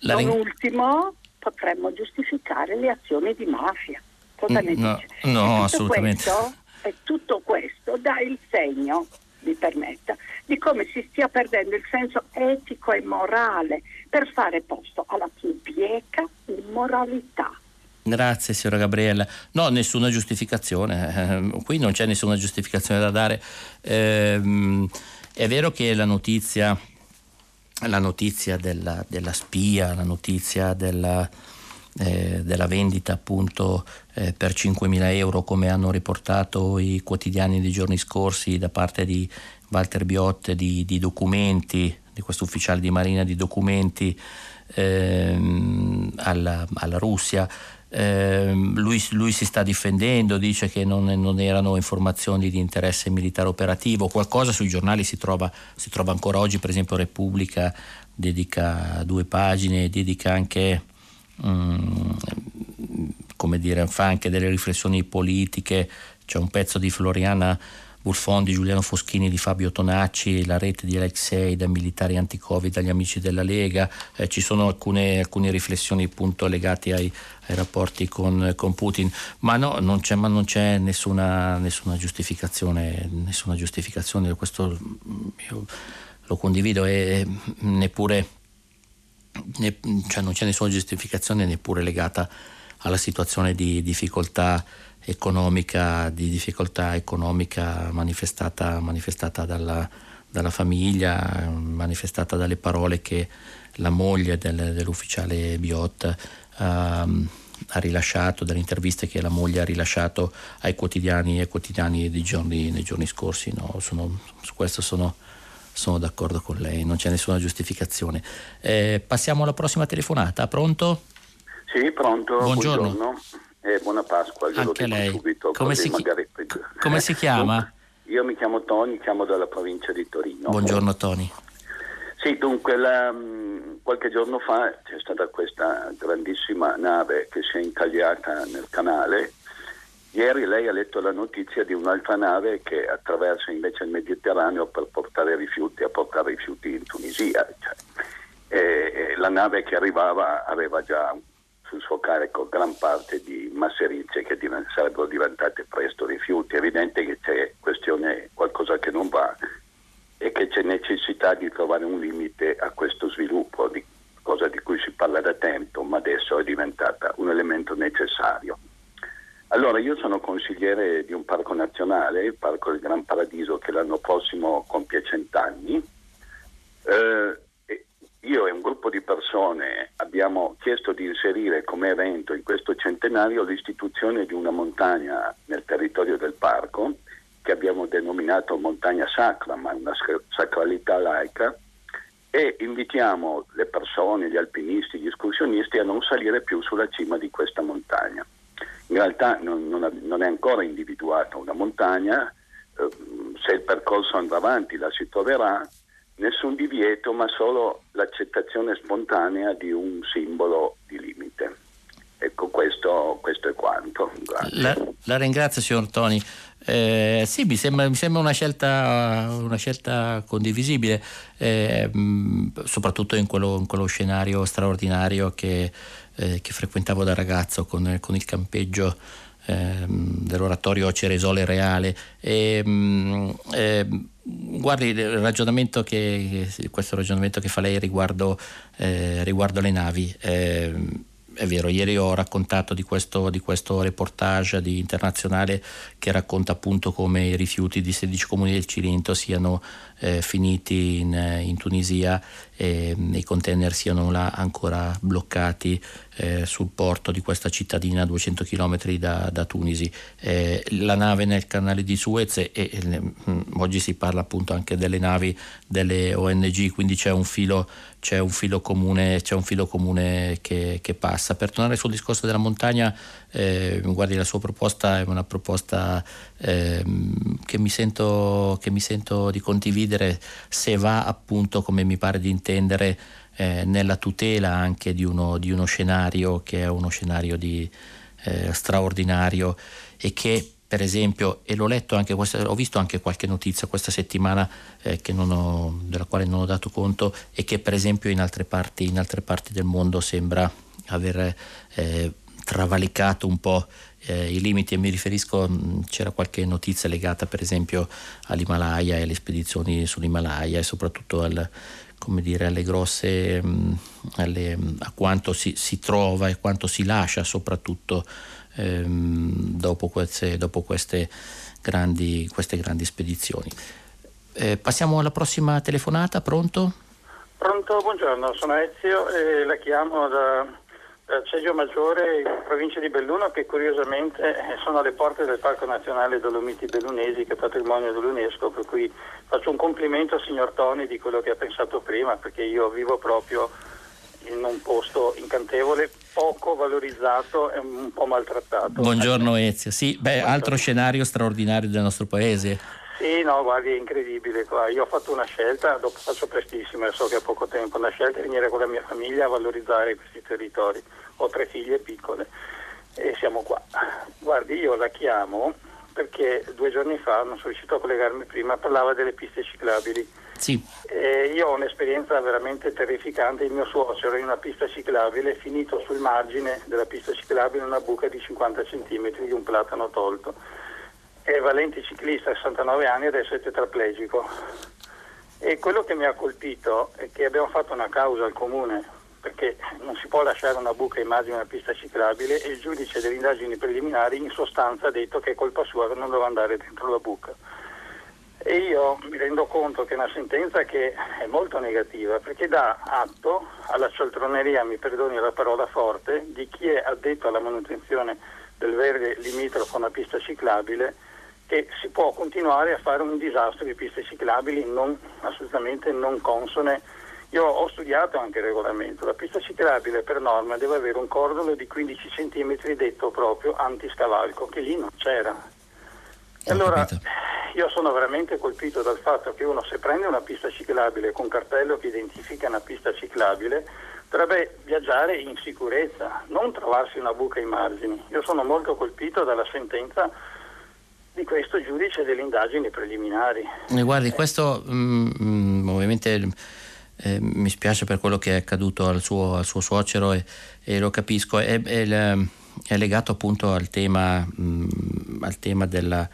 La ring- ultimo potremmo giustificare le azioni di mafia. Cosa ne no, dice? No, assolutamente. Questo, e tutto questo dà il segno, mi permetta, di come si stia perdendo il senso etico e morale per fare posto alla più bieca immoralità. Grazie signora Gabriella. No, nessuna giustificazione, eh, qui non c'è nessuna giustificazione da dare. Eh, è vero che la notizia la notizia della, della spia, la notizia della, eh, della vendita appunto eh, per 5.000 euro come hanno riportato i quotidiani dei giorni scorsi da parte di Walter Biot di, di documenti, di questo ufficiale di marina di documenti ehm, alla, alla Russia. Eh, lui, lui, si sta difendendo, dice che non, non, erano informazioni di interesse militare operativo, qualcosa sui giornali si trova, si trova ancora oggi, per esempio Repubblica dedica due pagine, dedica anche, um, come dire, fa anche delle riflessioni politiche, c'è un pezzo di Floriana Burfon di Giuliano Foschini, di Fabio Tonacci, la rete di Alexei da militari anti-Covid, dagli amici della Lega, eh, ci sono alcune, alcune riflessioni appunto legate ai, ai rapporti con, con, Putin, ma no, non c'è, ma non c'è nessuna, nessuna, giustificazione, nessuna giustificazione, questo io lo condivido e neppure, ne, cioè non c'è nessuna giustificazione neppure legata alla situazione di difficoltà economica, di difficoltà economica manifestata, manifestata dalla, dalla, famiglia, manifestata dalle parole che la moglie del, dell'ufficiale Biot um, ha rilasciato, dalle interviste che la moglie ha rilasciato ai quotidiani, ai quotidiani dei, giorni, nei giorni scorsi. No? Sono, su questo sono, sono, d'accordo con lei, non c'è nessuna giustificazione. Eh, passiamo alla prossima telefonata, pronto? Sì, pronto. Buongiorno. buongiorno. Eh, buona Pasqua, Anche lei. Subito, come, si, chi... come si chiama? Io mi chiamo Tony, chiamo dalla provincia di Torino. Buongiorno Tony. Sì, dunque la, qualche giorno fa c'è stata questa grandissima nave che si è incagliata nel canale. Ieri lei ha letto la notizia di un'altra nave che attraversa invece il Mediterraneo per portare rifiuti, a portare rifiuti in Tunisia. Cioè, e, e la nave che arrivava aveva già sul suo carico gran parte di masserizie che div- sarebbero diventate presto rifiuti. È evidente che c'è questione, qualcosa che non va e che c'è necessità di trovare un limite a questo sviluppo, di, cosa di cui si parla da tempo, ma adesso è diventata un elemento necessario. Allora, io sono consigliere di un parco nazionale, il Parco del Gran Paradiso, che l'anno prossimo compie cent'anni. Eh, io e un gruppo di persone abbiamo chiesto di inserire come evento in questo centenario l'istituzione di una montagna nel territorio del parco che abbiamo denominato montagna sacra, ma una sacralità laica, e invitiamo le persone, gli alpinisti, gli escursionisti a non salire più sulla cima di questa montagna. In realtà non, non, è ancora individuata una montagna, eh, se il percorso andrà avanti la si troverà, nessun divieto, ma solo l'accettazione spontanea di un simbolo di limite. Ecco, questo, questo è quanto. La, la, ringrazio, signor Toni. Eh, sì, mi sembra, mi sembra una, scelta, una, scelta, condivisibile, eh, soprattutto in quello, in quello, scenario straordinario che, eh, che frequentavo da ragazzo con, con il campeggio ehm, dell'oratorio Ceresole Reale. E, eh, guardi il ragionamento che, questo ragionamento che fa lei riguardo, eh, riguardo le navi. Eh, è vero, ieri ho raccontato di questo, di questo reportage di internazionale che racconta appunto come i rifiuti di 16 comuni del Cilento siano eh, finiti in, in Tunisia e i container siano là ancora bloccati eh, sul porto di questa cittadina a 200 km da, da Tunisi. Eh, la nave nel canale di Suez e, e, mm, oggi si parla appunto anche delle navi delle ONG, quindi c'è un filo, c'è un filo comune, c'è un filo comune che, che, passa. Per tornare sul discorso della montagna, eh, guardi la sua proposta è una proposta ehm, che mi, sento, che mi sento di condividere se va appunto come mi pare di intendere eh, nella tutela anche di uno, di uno, scenario che è uno scenario di, eh, straordinario e che per esempio, e l'ho letto anche questa, ho visto anche qualche notizia questa settimana eh, ho, della quale non ho dato conto e che per esempio in altre parti, in altre parti del mondo sembra aver eh, travalicato un po' eh, i limiti e mi riferisco, mh, c'era qualche notizia legata per esempio all'Himalaya e alle spedizioni sull'Himalaya e soprattutto al, come dire, alle grosse, mh, alle, a quanto si, si, trova e quanto si lascia soprattutto ehm, dopo, queste, dopo queste, grandi, queste, grandi, spedizioni. Eh, passiamo alla prossima telefonata, pronto? Pronto, buongiorno, sono Ezio e la chiamo da Ceggio Maggiore in provincia di Belluno che curiosamente eh, sono alle porte del Parco Nazionale Dolomiti Bellunesi che è patrimonio dell'UNESCO per cui faccio un complimento al signor Toni di quello che ha pensato prima perché io vivo proprio in un posto incantevole, poco valorizzato e un po' maltrattato. Buongiorno Ezio, sì, beh, altro scenario straordinario del nostro paese. Sì, no, guardi, è incredibile. Io ho fatto una scelta, dopo faccio prestissimo, so che ho poco tempo, una scelta è venire con la mia famiglia a valorizzare questi territori. Ho tre figlie piccole e siamo qua. Guardi, io la chiamo perché due giorni fa, non sono riuscito a collegarmi prima, parlava delle piste ciclabili. Sì. Eh, io ho un'esperienza veramente terrificante. Il mio suocero in una pista ciclabile è finito sul margine della pista ciclabile in una buca di 50 cm di un platano tolto è valente ciclista, 69 anni, adesso è tetraplegico. E quello che mi ha colpito è che abbiamo fatto una causa al comune perché non si può lasciare una buca immagine una pista ciclabile e il giudice delle indagini preliminari in sostanza ha detto che è colpa sua che non doveva andare dentro la buca. E io mi rendo conto che è una sentenza che è molto negativa perché dà atto alla cialtroneria, mi perdoni la parola forte, di chi è addetto alla manutenzione del verde limitrofo a una pista ciclabile che si può continuare a fare un disastro di piste ciclabili non, assolutamente non consone. Io ho studiato anche il regolamento, la pista ciclabile per norma deve avere un cordolo di 15 cm detto proprio antiscavalco, che lì non c'era. E allora io sono veramente colpito dal fatto che uno se prende una pista ciclabile con cartello che identifica una pista ciclabile dovrebbe viaggiare in sicurezza, non trovarsi una buca ai margini. Io sono molto colpito dalla sentenza di questo giudice delle indagini preliminari. Eh, guardi, questo mm, mm, ovviamente eh, mi spiace per quello che è accaduto al suo, al suo suocero e, e, lo capisco, è, è, è, legato appunto al tema, mm, al tema della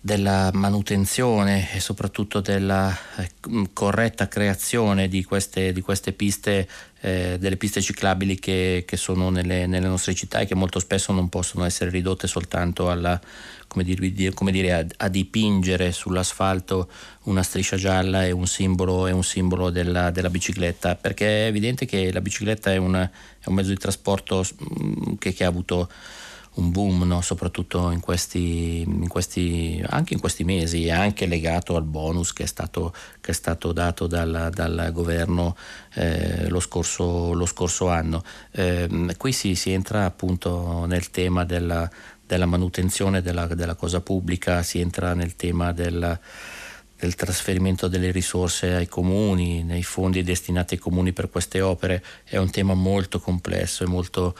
della manutenzione e soprattutto della eh, corretta creazione di queste, di queste piste, eh, delle piste ciclabili che, che sono nelle, nelle, nostre città e che molto spesso non possono essere ridotte soltanto alla, come dire, come dire, a, a, dipingere sull'asfalto una striscia gialla e un simbolo, e un simbolo della, della, bicicletta, perché è evidente che la bicicletta è, una, è un mezzo di trasporto che, che ha avuto un boom, no? soprattutto in questi, in questi, anche in questi mesi, anche legato al bonus che è stato, che è stato dato dal, dal governo eh, lo, scorso, lo, scorso, anno. Eh, qui si, si, entra appunto nel tema della, della manutenzione della, della, cosa pubblica, si entra nel tema del del trasferimento delle risorse ai comuni, nei fondi destinati ai comuni per queste opere, è un tema molto complesso e molto,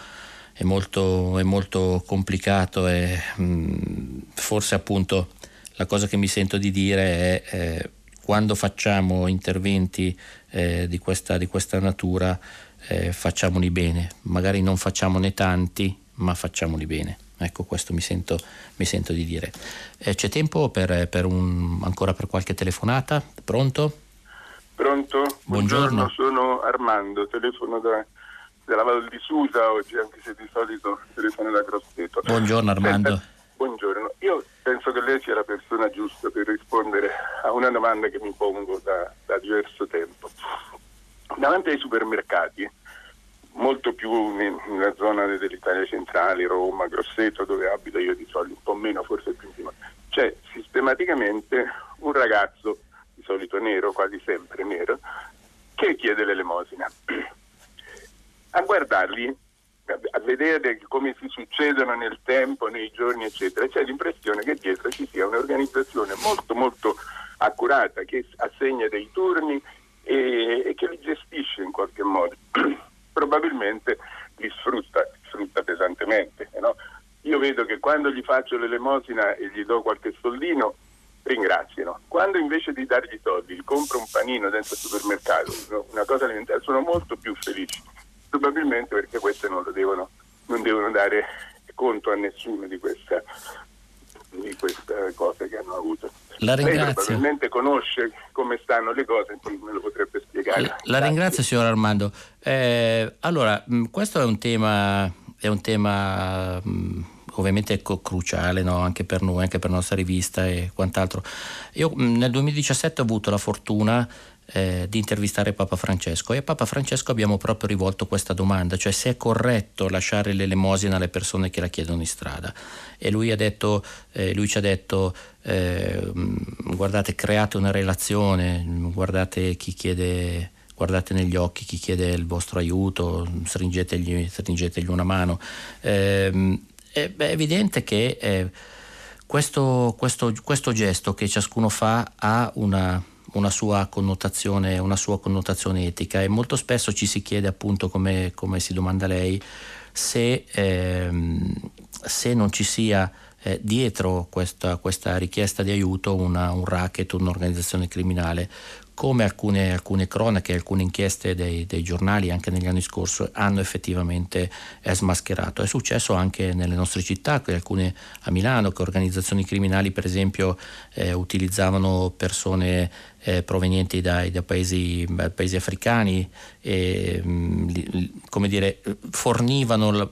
è molto, è molto complicato e mh, forse appunto la cosa che mi sento di dire è eh, quando facciamo interventi eh, di, questa, di, questa, natura eh, facciamoli bene, magari non facciamone tanti ma facciamoli bene. Ecco, questo mi sento, mi sento di dire. Eh, c'è tempo per, per un, ancora per qualche telefonata? Pronto? Pronto? Buongiorno. Buongiorno, sono Armando, telefono da della Val di Susa oggi, anche se di solito telefono da Grosseto. Buongiorno Armando. Senta, buongiorno, io penso che lei sia la persona giusta per rispondere a una domanda che mi pongo da, da diverso tempo. Davanti ai supermercati, molto più nella zona dell'Italia centrale, Roma, Grosseto, dove abito io di solito, un po' meno, forse più in c'è sistematicamente un ragazzo, di solito nero, quasi sempre nero, che chiede l'elemosina a guardarli, a vedere come si succedono nel tempo, nei giorni, eccetera, c'è l'impressione che dietro ci sia un'organizzazione molto, molto accurata che assegna dei turni e, e che li gestisce in qualche modo. Probabilmente li sfrutta, sfrutta pesantemente. No? Io vedo che quando gli faccio l'elemosina e gli do qualche soldino, ringraziano. Quando invece di dargli soldi gli compro un panino dentro il supermercato, una cosa alimentare, sono molto più felici probabilmente perché queste non, devono, non devono dare conto a nessuno di questa, di queste cose che hanno avuto. La ringrazio. Lei probabilmente conosce come stanno le cose, quindi me lo potrebbe spiegare. La, la ringrazio signor Armando. Eh, allora, mh, questo è un tema, è un tema mh, ovviamente cruciale no? anche per noi, anche per la nostra rivista e quant'altro. Io mh, nel 2017 ho avuto la fortuna eh, di intervistare Papa Francesco e a Papa Francesco abbiamo proprio rivolto questa domanda, cioè se è corretto lasciare l'elemosina alle persone che la chiedono in strada. E lui, detto, eh, lui ci ha detto eh, guardate create una relazione, guardate chi chiede guardate negli occhi chi chiede il vostro aiuto, stringetegli, stringetegli una mano. Eh, è, è, evidente che eh, questo, questo, questo gesto che ciascuno fa ha una una sua connotazione, una sua connotazione etica. E molto spesso ci si chiede appunto come, come si domanda lei se, ehm, se non ci sia eh, dietro questa, questa, richiesta di aiuto una, un racket, un'organizzazione criminale come alcune, alcune, cronache, alcune inchieste dei, dei, giornali anche negli anni scorsi hanno effettivamente eh, smascherato. È successo anche nelle nostre città, alcune a Milano, che organizzazioni criminali per esempio eh, utilizzavano persone eh, provenienti dai, da paesi, paesi, africani e li, come dire, fornivano la,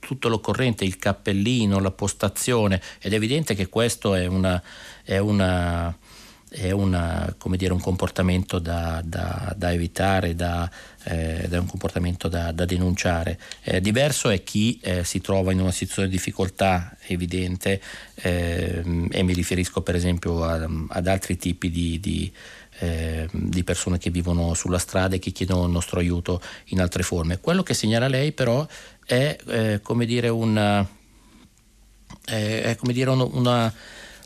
tutto l'occorrente, il cappellino, la postazione ed è evidente che questo è una, è una è una, dire, un comportamento da, da, da evitare, da, eh, da, un comportamento da, denunciare. Eh, diverso è chi eh, si trova in una situazione di difficoltà evidente ehm, e mi riferisco per esempio a, ad altri tipi di, di, ehm, di, persone che vivono sulla strada e che chiedono il nostro aiuto in altre forme. Quello che segnala lei però è eh, come dire una, è, come dire una, una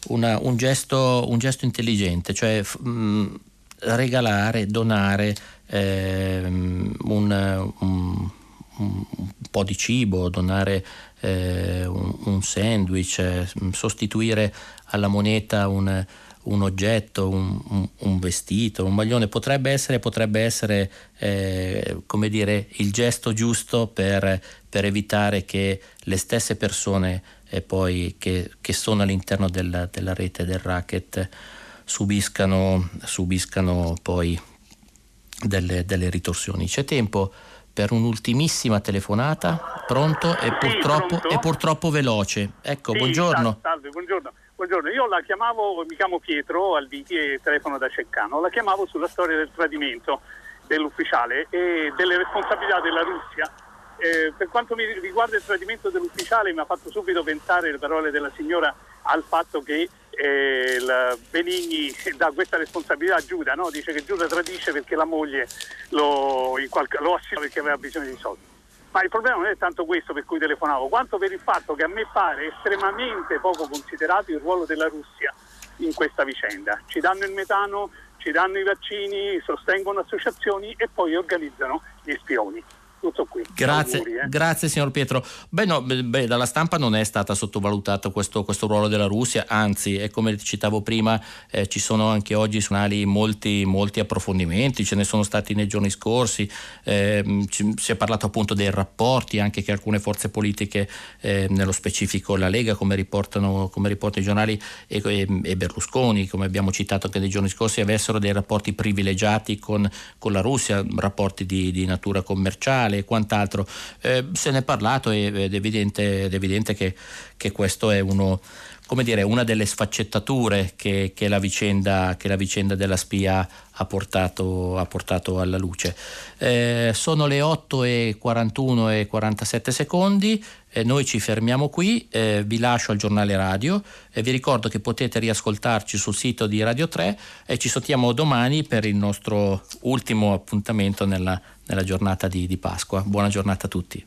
una, un, gesto, un, gesto, intelligente, cioè mh, mm, regalare, donare eh, un, un, un, po' di cibo, donare eh, un, sandwich, eh, sostituire alla moneta un, oggetto, un, vestito, un maglione, potrebbe essere, potrebbe essere eh, come dire, il gesto giusto per, per evitare che le stesse persone poi che, che sono all'interno della, della, rete del racket subiscano, subiscano poi delle, delle, ritorsioni. C'è tempo per un'ultimissima telefonata, pronto e purtroppo, pronto? E purtroppo veloce. Ecco, sì, buongiorno. Salve, buongiorno. Buongiorno, io la chiamavo, mi chiamo Pietro Albiti e telefono da Ceccano, la chiamavo sulla storia del tradimento dell'ufficiale e delle responsabilità della Russia eh, per quanto mi riguarda il tradimento dell'ufficiale mi ha fatto subito pensare le parole della signora al fatto che eh, Benigni dà questa responsabilità a Giuda, no? dice che Giuda tradisce perché la moglie lo, qualche, lo perché aveva bisogno di soldi. Ma il problema non è tanto questo per cui telefonavo, quanto per il fatto che a me pare estremamente poco considerato il ruolo della Russia in questa vicenda. Ci danno il metano, ci danno i vaccini, sostengono associazioni e poi organizzano gli spioni tutto qui. Grazie, Auguri, eh. grazie signor Pietro. Beh, no, beh, dalla stampa non è stato sottovalutato questo, questo, ruolo della Russia, anzi, è come citavo prima, eh, ci sono anche oggi su molti, molti approfondimenti, ce ne sono stati nei giorni scorsi, eh, ci, si è parlato appunto dei rapporti anche che alcune forze politiche, eh, nello specifico la Lega, come riportano, come riportano i giornali, e, e, e, Berlusconi, come abbiamo citato anche nei giorni scorsi, avessero dei rapporti privilegiati con, con la Russia, rapporti di, di natura commerciale sociale e quant'altro. Eh, se ne è parlato ed è evidente, ed è evidente che, che, questo è uno, dire, una delle sfaccettature che, che, la vicenda, che, la vicenda, della spia ha portato, ha portato alla luce. Eh, sono le 8 e 41 e 47 secondi. Eh, noi ci fermiamo qui, eh, vi lascio al giornale radio e vi ricordo che potete riascoltarci sul sito di Radio 3 e ci sottiamo domani per il nostro ultimo appuntamento nella, nella giornata di, di Pasqua. Buona giornata a tutti.